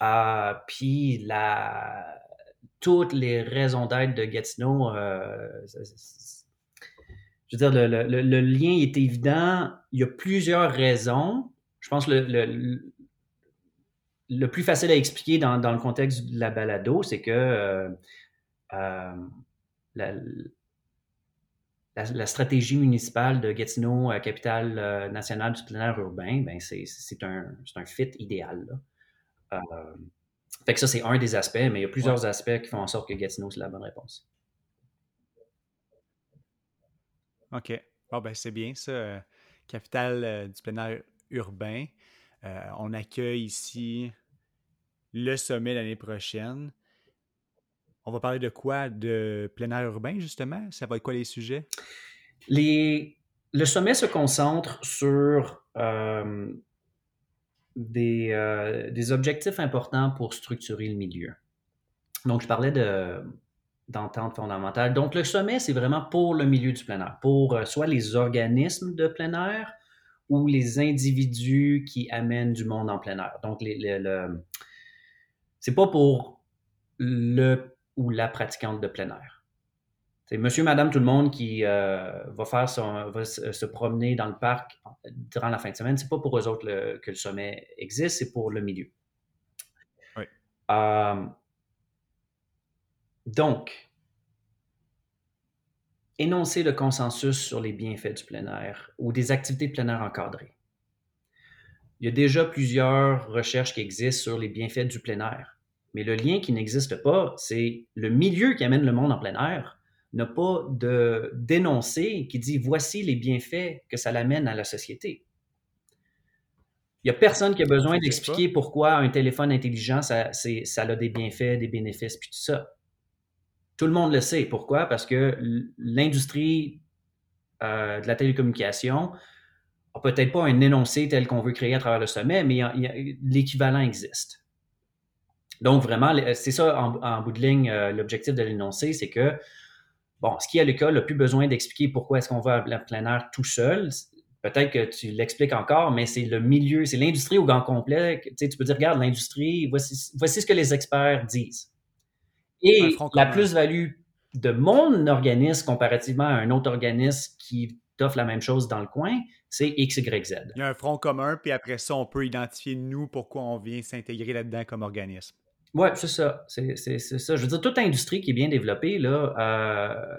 Euh, puis la, toutes les raisons d'être de Gatineau. je veux dire, le, lien est évident. Il y a plusieurs raisons. Je pense que le, plus facile à expliquer dans, le contexte de la balado, c'est que la, la, stratégie municipale de Gatineau, euh, capitale euh, nationale du plein air urbain, ben c'est un, un, fit idéal. Euh, fait que ça, c'est un des aspects, mais il y a plusieurs aspects qui font en sorte que Gatineau, c'est la bonne réponse. OK. Bon, ben, c'est bien ça. Capitale du plein air urbain. on accueille ici le sommet l'année prochaine. On va parler de quoi? De plein air urbain, justement? Ça va être quoi les sujets? Les... Le sommet se concentre sur euh, des, euh, des, objectifs importants pour structurer le milieu. Donc, je parlais de, d'entente fondamentale. Donc, le sommet, c'est vraiment pour le milieu du plein air, pour euh, soit les organismes de plein air ou les individus qui amènent du monde en plein air. Donc, c'est pas pour le ou la pratiquante de plein air. C'est monsieur, madame, tout le monde qui euh, va faire son, va se promener dans le parc durant la fin de semaine, c'est pas pour eux autres que le sommet existe, c'est pour le milieu. Oui. Euh, donc, énoncer le consensus sur les bienfaits du plein air ou des activités de plein air encadrées. Il y a déjà plusieurs recherches qui existent sur les bienfaits du plein air. Mais le lien qui n'existe pas, c'est le milieu qui amène le monde en plein air n'a pas de dénoncer qui dit voici les bienfaits que ça l'amène à la société. Il n'y a personne qui a besoin d'expliquer pourquoi un téléphone intelligent, ça, ça a des bienfaits, des bénéfices, puis tout ça. Tout le monde le sait. Pourquoi? Parce que l'industrie euh, de la télécommunication n'a peut-être pas un énoncé tel qu'on veut créer à travers le sommet, mais l'équivalent existe. Donc, vraiment, c'est ça, en, bout de ligne, euh, l'objectif de l'énoncé, c'est que, bon, ce qui à l'école n'a plus besoin d'expliquer pourquoi est-ce qu'on va à plein air tout seul. Peut-être que tu l'expliques encore, mais c'est le milieu, c'est l'industrie au grand complet. Tu, sais, tu peux dire, regarde, l'industrie, voici, voici ce que les experts disent. Et la plus-value de mon organisme comparativement à un autre organisme qui t'offre la même chose dans le coin, c'est X, Y, Z. Il y a un front commun, puis après ça, on peut identifier nous pourquoi on vient s'intégrer là-dedans comme organisme. Oui, c'est ça. C'est, ça. Je veux dire, toute industrie qui est bien développée, là, euh,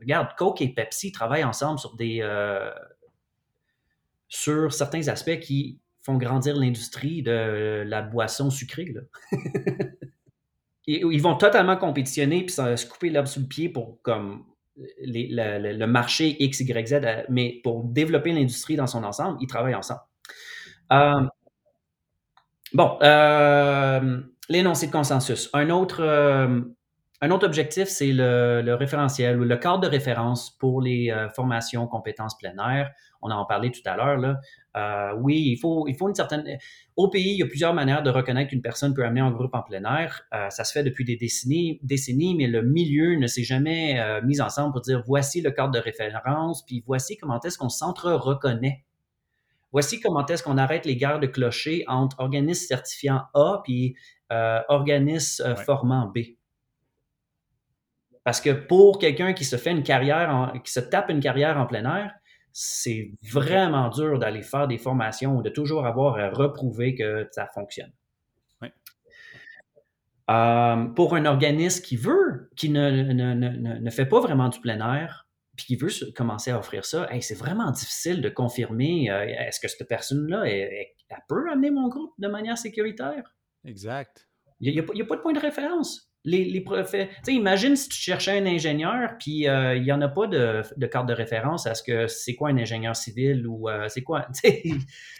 regarde, Coke et Pepsi travaillent ensemble sur des euh, sur certains aspects qui font grandir l'industrie de la boisson sucrée. Là. <laughs> ils vont totalement compétitionner puis se couper l'herbe sous le pied pour comme le, marché X, Y, Z, euh, mais pour développer l'industrie dans son ensemble, ils travaillent ensemble. bon, l'énoncé de consensus. Un autre, euh, objectif, c'est le, référentiel ou le cadre de référence pour les euh, formations compétences plein. On en parlait tout à l'heure. Euh, oui, il faut, une certaine. Au pays, il y a plusieurs manières de reconnaître qu'une personne peut amener un groupe en plein air. ça se fait depuis des décennies, mais le milieu ne s'est jamais mis ensemble pour dire voici le cadre de référence, puis voici comment est-ce qu'on s'entre-reconnaît voici comment est-ce qu'on arrête les guerres de clocher entre organismes certifiants A puis euh, organisme euh, formant B. Parce que pour quelqu'un qui se fait une carrière, qui se tape une carrière en plein air, c'est vraiment dur d'aller faire des formations ou de toujours avoir à reprouver que ça fonctionne. Euh, pour un organisme qui veut, qui ne, ne, fait pas vraiment du plein air, puis qui veut commencer à offrir ça, c'est vraiment difficile de confirmer est-ce que cette personne-là, elle, peut amener mon groupe de manière sécuritaire? Exact. Il n'y a, pas de point de référence. Les, les imagine si tu cherchais un ingénieur, puis euh, il n'y en a pas de, carte de référence à ce que c'est quoi un ingénieur civil ou euh, c'est quoi. c'est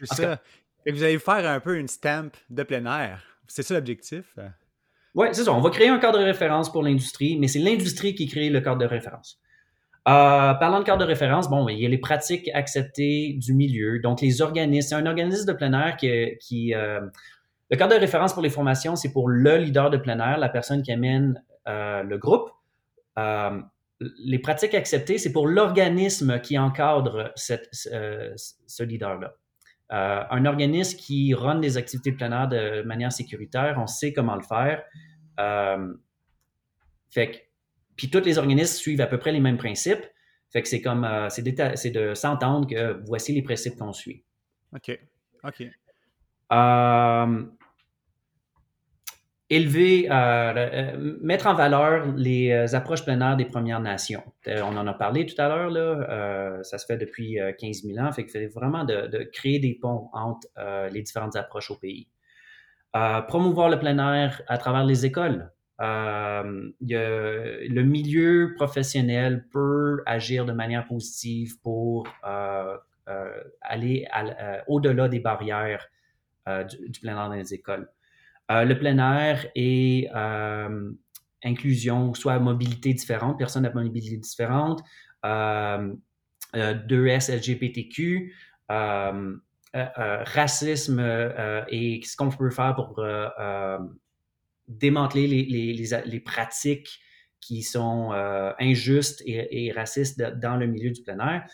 ça. Et vous allez faire un peu une stamp de plein air. C'est ça l'objectif? Oui, c'est ça. On va créer un cadre de référence pour l'industrie, mais c'est l'industrie qui crée le cadre de référence. Euh, parlant de cadre de référence, bon, il y a les pratiques acceptées du milieu. Donc, les organismes, c'est un organisme de plein air qui, qui le cadre de référence pour les formations, c'est pour le leader de plein air, la personne qui amène euh, le groupe. Euh, les pratiques acceptées, c'est pour l'organisme qui encadre euh, ce leader-là. un organisme qui run des activités de plein air de manière sécuritaire, on sait comment le faire. Fait que, puis tous les organismes suivent à peu près les mêmes principes. Fait que c'est comme, c'est de s'entendre que voici les principes qu'on suit. OK. OK. Euh, élever, euh, mettre en valeur les approches plein des Premières Nations. on en a parlé tout à l'heure, ça se fait depuis 15 000 ans. Fait que c'est vraiment de, créer des ponts entre les différentes approches au pays. promouvoir le plein air à travers les écoles. Euh, le milieu professionnel peut agir de manière positive pour euh, euh, aller au-delà des barrières du, plein air dans les écoles. le plein air et inclusion, soit mobilité différente, personnes à mobilité différente, 2S LGBTQ, racisme et ce qu'on peut faire pour démanteler les, pratiques qui sont euh, injustes et, racistes dans le milieu du plein air.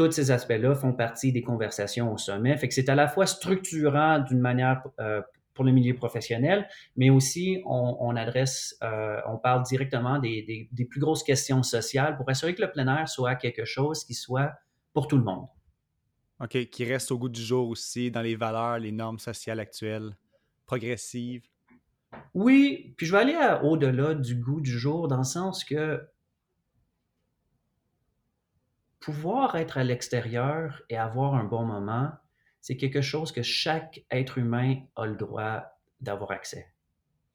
Tous ces aspects-là font partie des conversations au sommet. Fait que c'est à la fois structurant d'une manière euh, pour le milieu professionnel, mais aussi on, adresse, euh, on parle directement des, des, plus grosses questions sociales pour assurer que le plein air soit quelque chose qui soit pour tout le monde. OK, qui reste au goût du jour aussi dans les valeurs, les normes sociales actuelles, progressives. Oui, puis je vais aller au-delà du goût du jour dans le sens que pouvoir être à l'extérieur et avoir un bon moment, c'est quelque chose que chaque être humain a le droit d'avoir accès.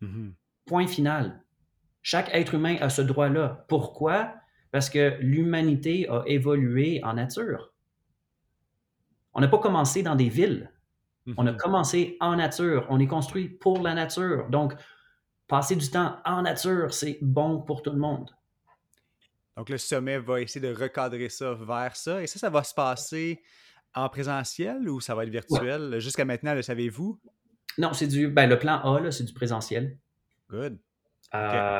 Mm-hmm. Point final. Chaque être humain a ce droit-là. Pourquoi? Parce que l'humanité a évolué en nature. On n'a pas commencé dans des villes. On a mhm. commencé en nature, on est construit pour la nature. Donc, passer du temps en nature, c'est bon pour tout le monde. Donc, le sommet va essayer de recadrer ça vers ça. Et ça, ça va se passer en présentiel ou ça va être virtuel? Jusqu'à maintenant, le savez-vous? Non, c'est du. Ben, le plan A, c'est du présentiel. Good. Euh,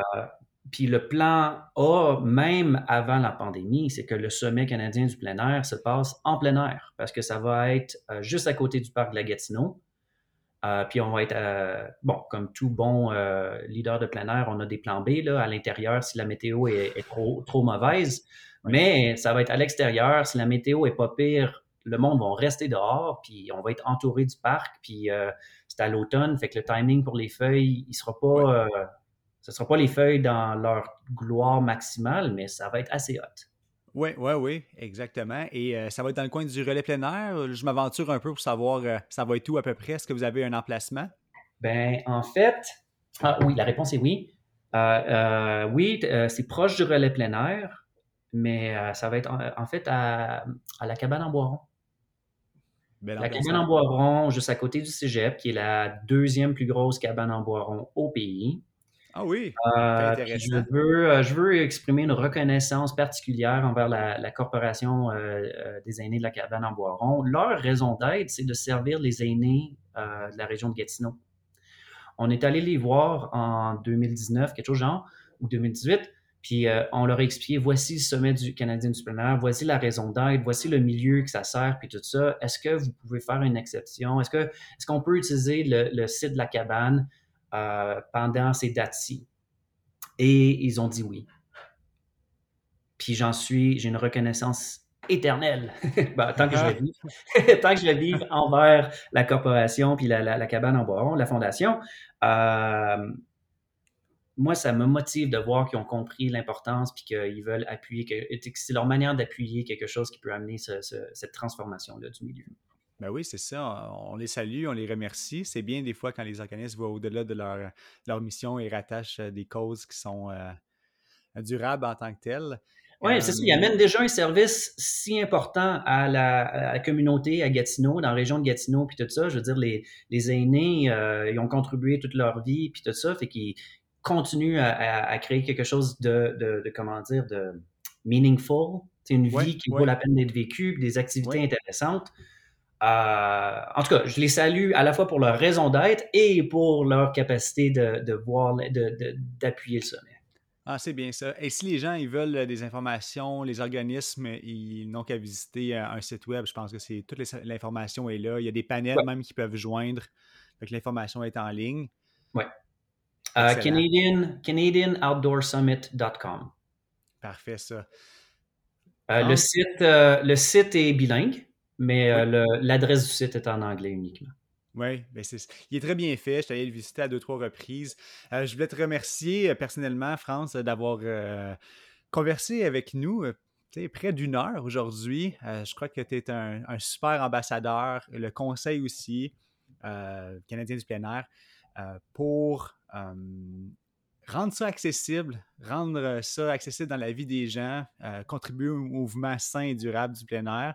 puis le plan A, même avant la pandémie, c'est que le sommet canadien du plein air se passe en plein air parce que ça va être euh, juste à côté du parc de la Gatineau. Euh, puis on va être, euh, bon, comme tout bon leader de plein air, on a des plans B là, à l'intérieur si la météo est, trop, trop mauvaise. Mais ça va être à l'extérieur. Si la météo est pas pire, le monde va rester dehors, puis on va être entouré du parc. Puis c'est à l'automne, fait que le timing pour les feuilles, il sera pas ce ne sera pas les feuilles dans leur gloire maximale, mais ça va être assez hot. Oui, oui, oui, exactement. Et euh, ça va être dans le coin du relais plein air. Je m'aventure un peu pour savoir euh, ça va être où à peu près? Est-ce que vous avez un emplacement? Ben, en fait, ah, oui, la réponse est oui. Euh, oui, c'est proche du relais plein air, mais ça va être en, fait à, la cabane en Boiron. la cabane en Boiron, juste à côté du cégep, qui est la deuxième plus grosse cabane en Boiron au pays. Ah oui, euh, je, veux, euh, je veux exprimer une reconnaissance particulière envers la, Corporation euh, des aînés de la cabane en Boiron. Leur raison d'être, c'est de servir les aînés de la région de Gatineau. On est allé les voir en 2019, quelque chose genre, ou 2018, puis on leur a expliqué, voici le sommet du Canadien du plein voici la raison d'être, voici le milieu que ça sert, puis tout ça. Est-ce que vous pouvez faire une exception? Est-ce qu'on est qu'on peut utiliser le, site de la cabane euh, pendant ces dates-ci. Et ils ont dit oui. Puis j'en suis, j'ai une reconnaissance éternelle, <laughs> ben, tant que je le vive, <laughs> tant que je le vive envers la corporation puis la, cabane en bois la fondation. Euh, moi, ça me motive de voir qu'ils ont compris l'importance puis qu'ils veulent appuyer, que, c'est leur manière d'appuyer quelque chose qui peut amener cette transformation-là du milieu. Ben oui, c'est ça. On les salue, on les remercie. C'est bien des fois quand les organismes vont au-delà de leur, leur, mission et rattachent euh, des causes qui sont euh, durables en tant que telles. Oui, c'est ça. Ils amènent déjà un service si important à la, communauté à Gatineau, dans la région de Gatineau, puis tout ça. Je veux dire, les, les aînés, euh, ils ont contribué toute leur vie, puis tout ça, fait qu'ils continuent à, créer quelque chose de, de, comment dire, de meaningful. C'est une vie qui vaut la peine d'être vécue, des activités intéressantes. Euh, en tout cas, je les salue à la fois pour leur raison d'être et pour leur capacité de, voir, d'appuyer le sommet. Ah, c'est bien ça. Et si les gens ils veulent des informations, les organismes, ils n'ont qu'à visiter euh, un site web. Je pense que c'est toute l'information est là. Il y a des panels même qui peuvent joindre. Donc l'information est en ligne. Oui. Canadian, CanadianOutdoorSummit.com. Parfait, ça. le, site, le site est bilingue, mais l'adresse du site est en anglais uniquement. Oui, ben il est très bien fait. Je suis allé le visiter à deux, trois reprises. je voulais te remercier personnellement, France, d'avoir conversé avec nous près d'une heure aujourd'hui. je crois que tu es un, super ambassadeur, le conseil aussi, Canadien du plein air, pour rendre ça accessible, rendre ça accessible dans la vie des gens, contribuer au mouvement sain et durable du plein air.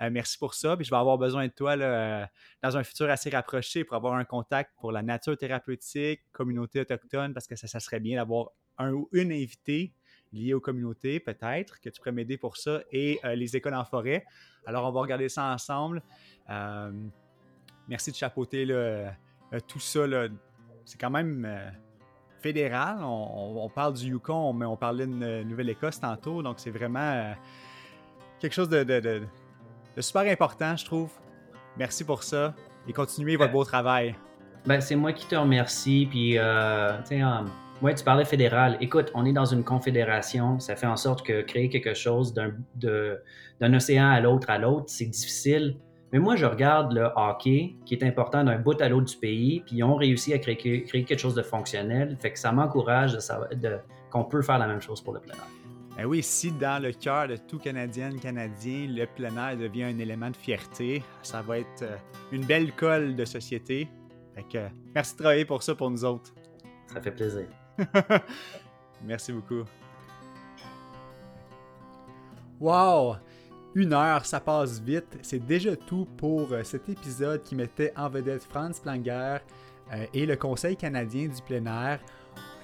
Euh, merci pour ça. Puis je vais avoir besoin de toi euh, dans un futur assez rapproché pour avoir un contact pour la nature thérapeutique, communauté autochtone, parce que ça, serait bien d'avoir un ou une invitée liée aux communautés, peut-être, que tu pourrais m'aider pour ça, et euh, les écoles en forêt. Alors, on va regarder ça ensemble. merci de chapeauter tout ça. C'est quand même fédéral. On, parle du Yukon, mais on parlait de Nouvelle-Écosse tantôt, donc c'est vraiment quelque chose de, c'est super important, je trouve. Merci pour ça et continuez votre beau travail. Ben, c'est moi qui te remercie. Puis, euh, ouais, tu parlais fédéral. Écoute, on est dans une confédération. Ça fait en sorte que créer quelque chose d'un océan à l'autre à l'autre, c'est difficile. Mais moi, je regarde le hockey, qui est important d'un bout à l'autre du pays, puis ils ont réussi à créer, créer, quelque chose de fonctionnel. Fait que ça m'encourage de, de, qu'on peut faire la même chose pour le plein air. Ben oui, si dans le cœur de tout Canadien, Canadien, le plein air devient un élément de fierté, ça va être euh, une belle colle de société. Fait que, merci de travailler pour ça pour nous autres. Ça fait plaisir. <laughs> merci beaucoup. Wow! Une heure, ça passe vite. C'est déjà tout pour euh, cet épisode qui mettait en vedette Franz Planger euh, et le Conseil canadien du plein air.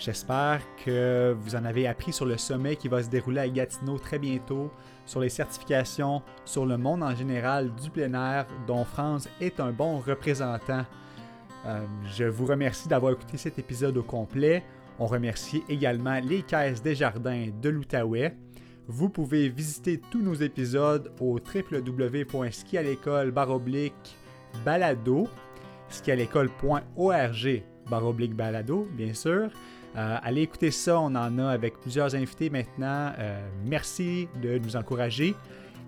J'espère que vous en avez appris sur le sommet qui va se dérouler à Gatineau très bientôt, sur les certifications, sur le monde en général du plein air dont France est un bon représentant. Euh, je vous remercie d'avoir écouté cet épisode au complet. On remercie également les caisses des jardins de l'Outaouais. Vous pouvez visiter tous nos épisodes au www.skialécole balado, skialécole.org balado, bien sûr. Euh, allez écouter ça, on en a avec plusieurs invités maintenant. Euh, merci de nous encourager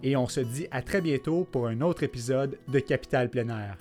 et on se dit à très bientôt pour un autre épisode de Capital Plein.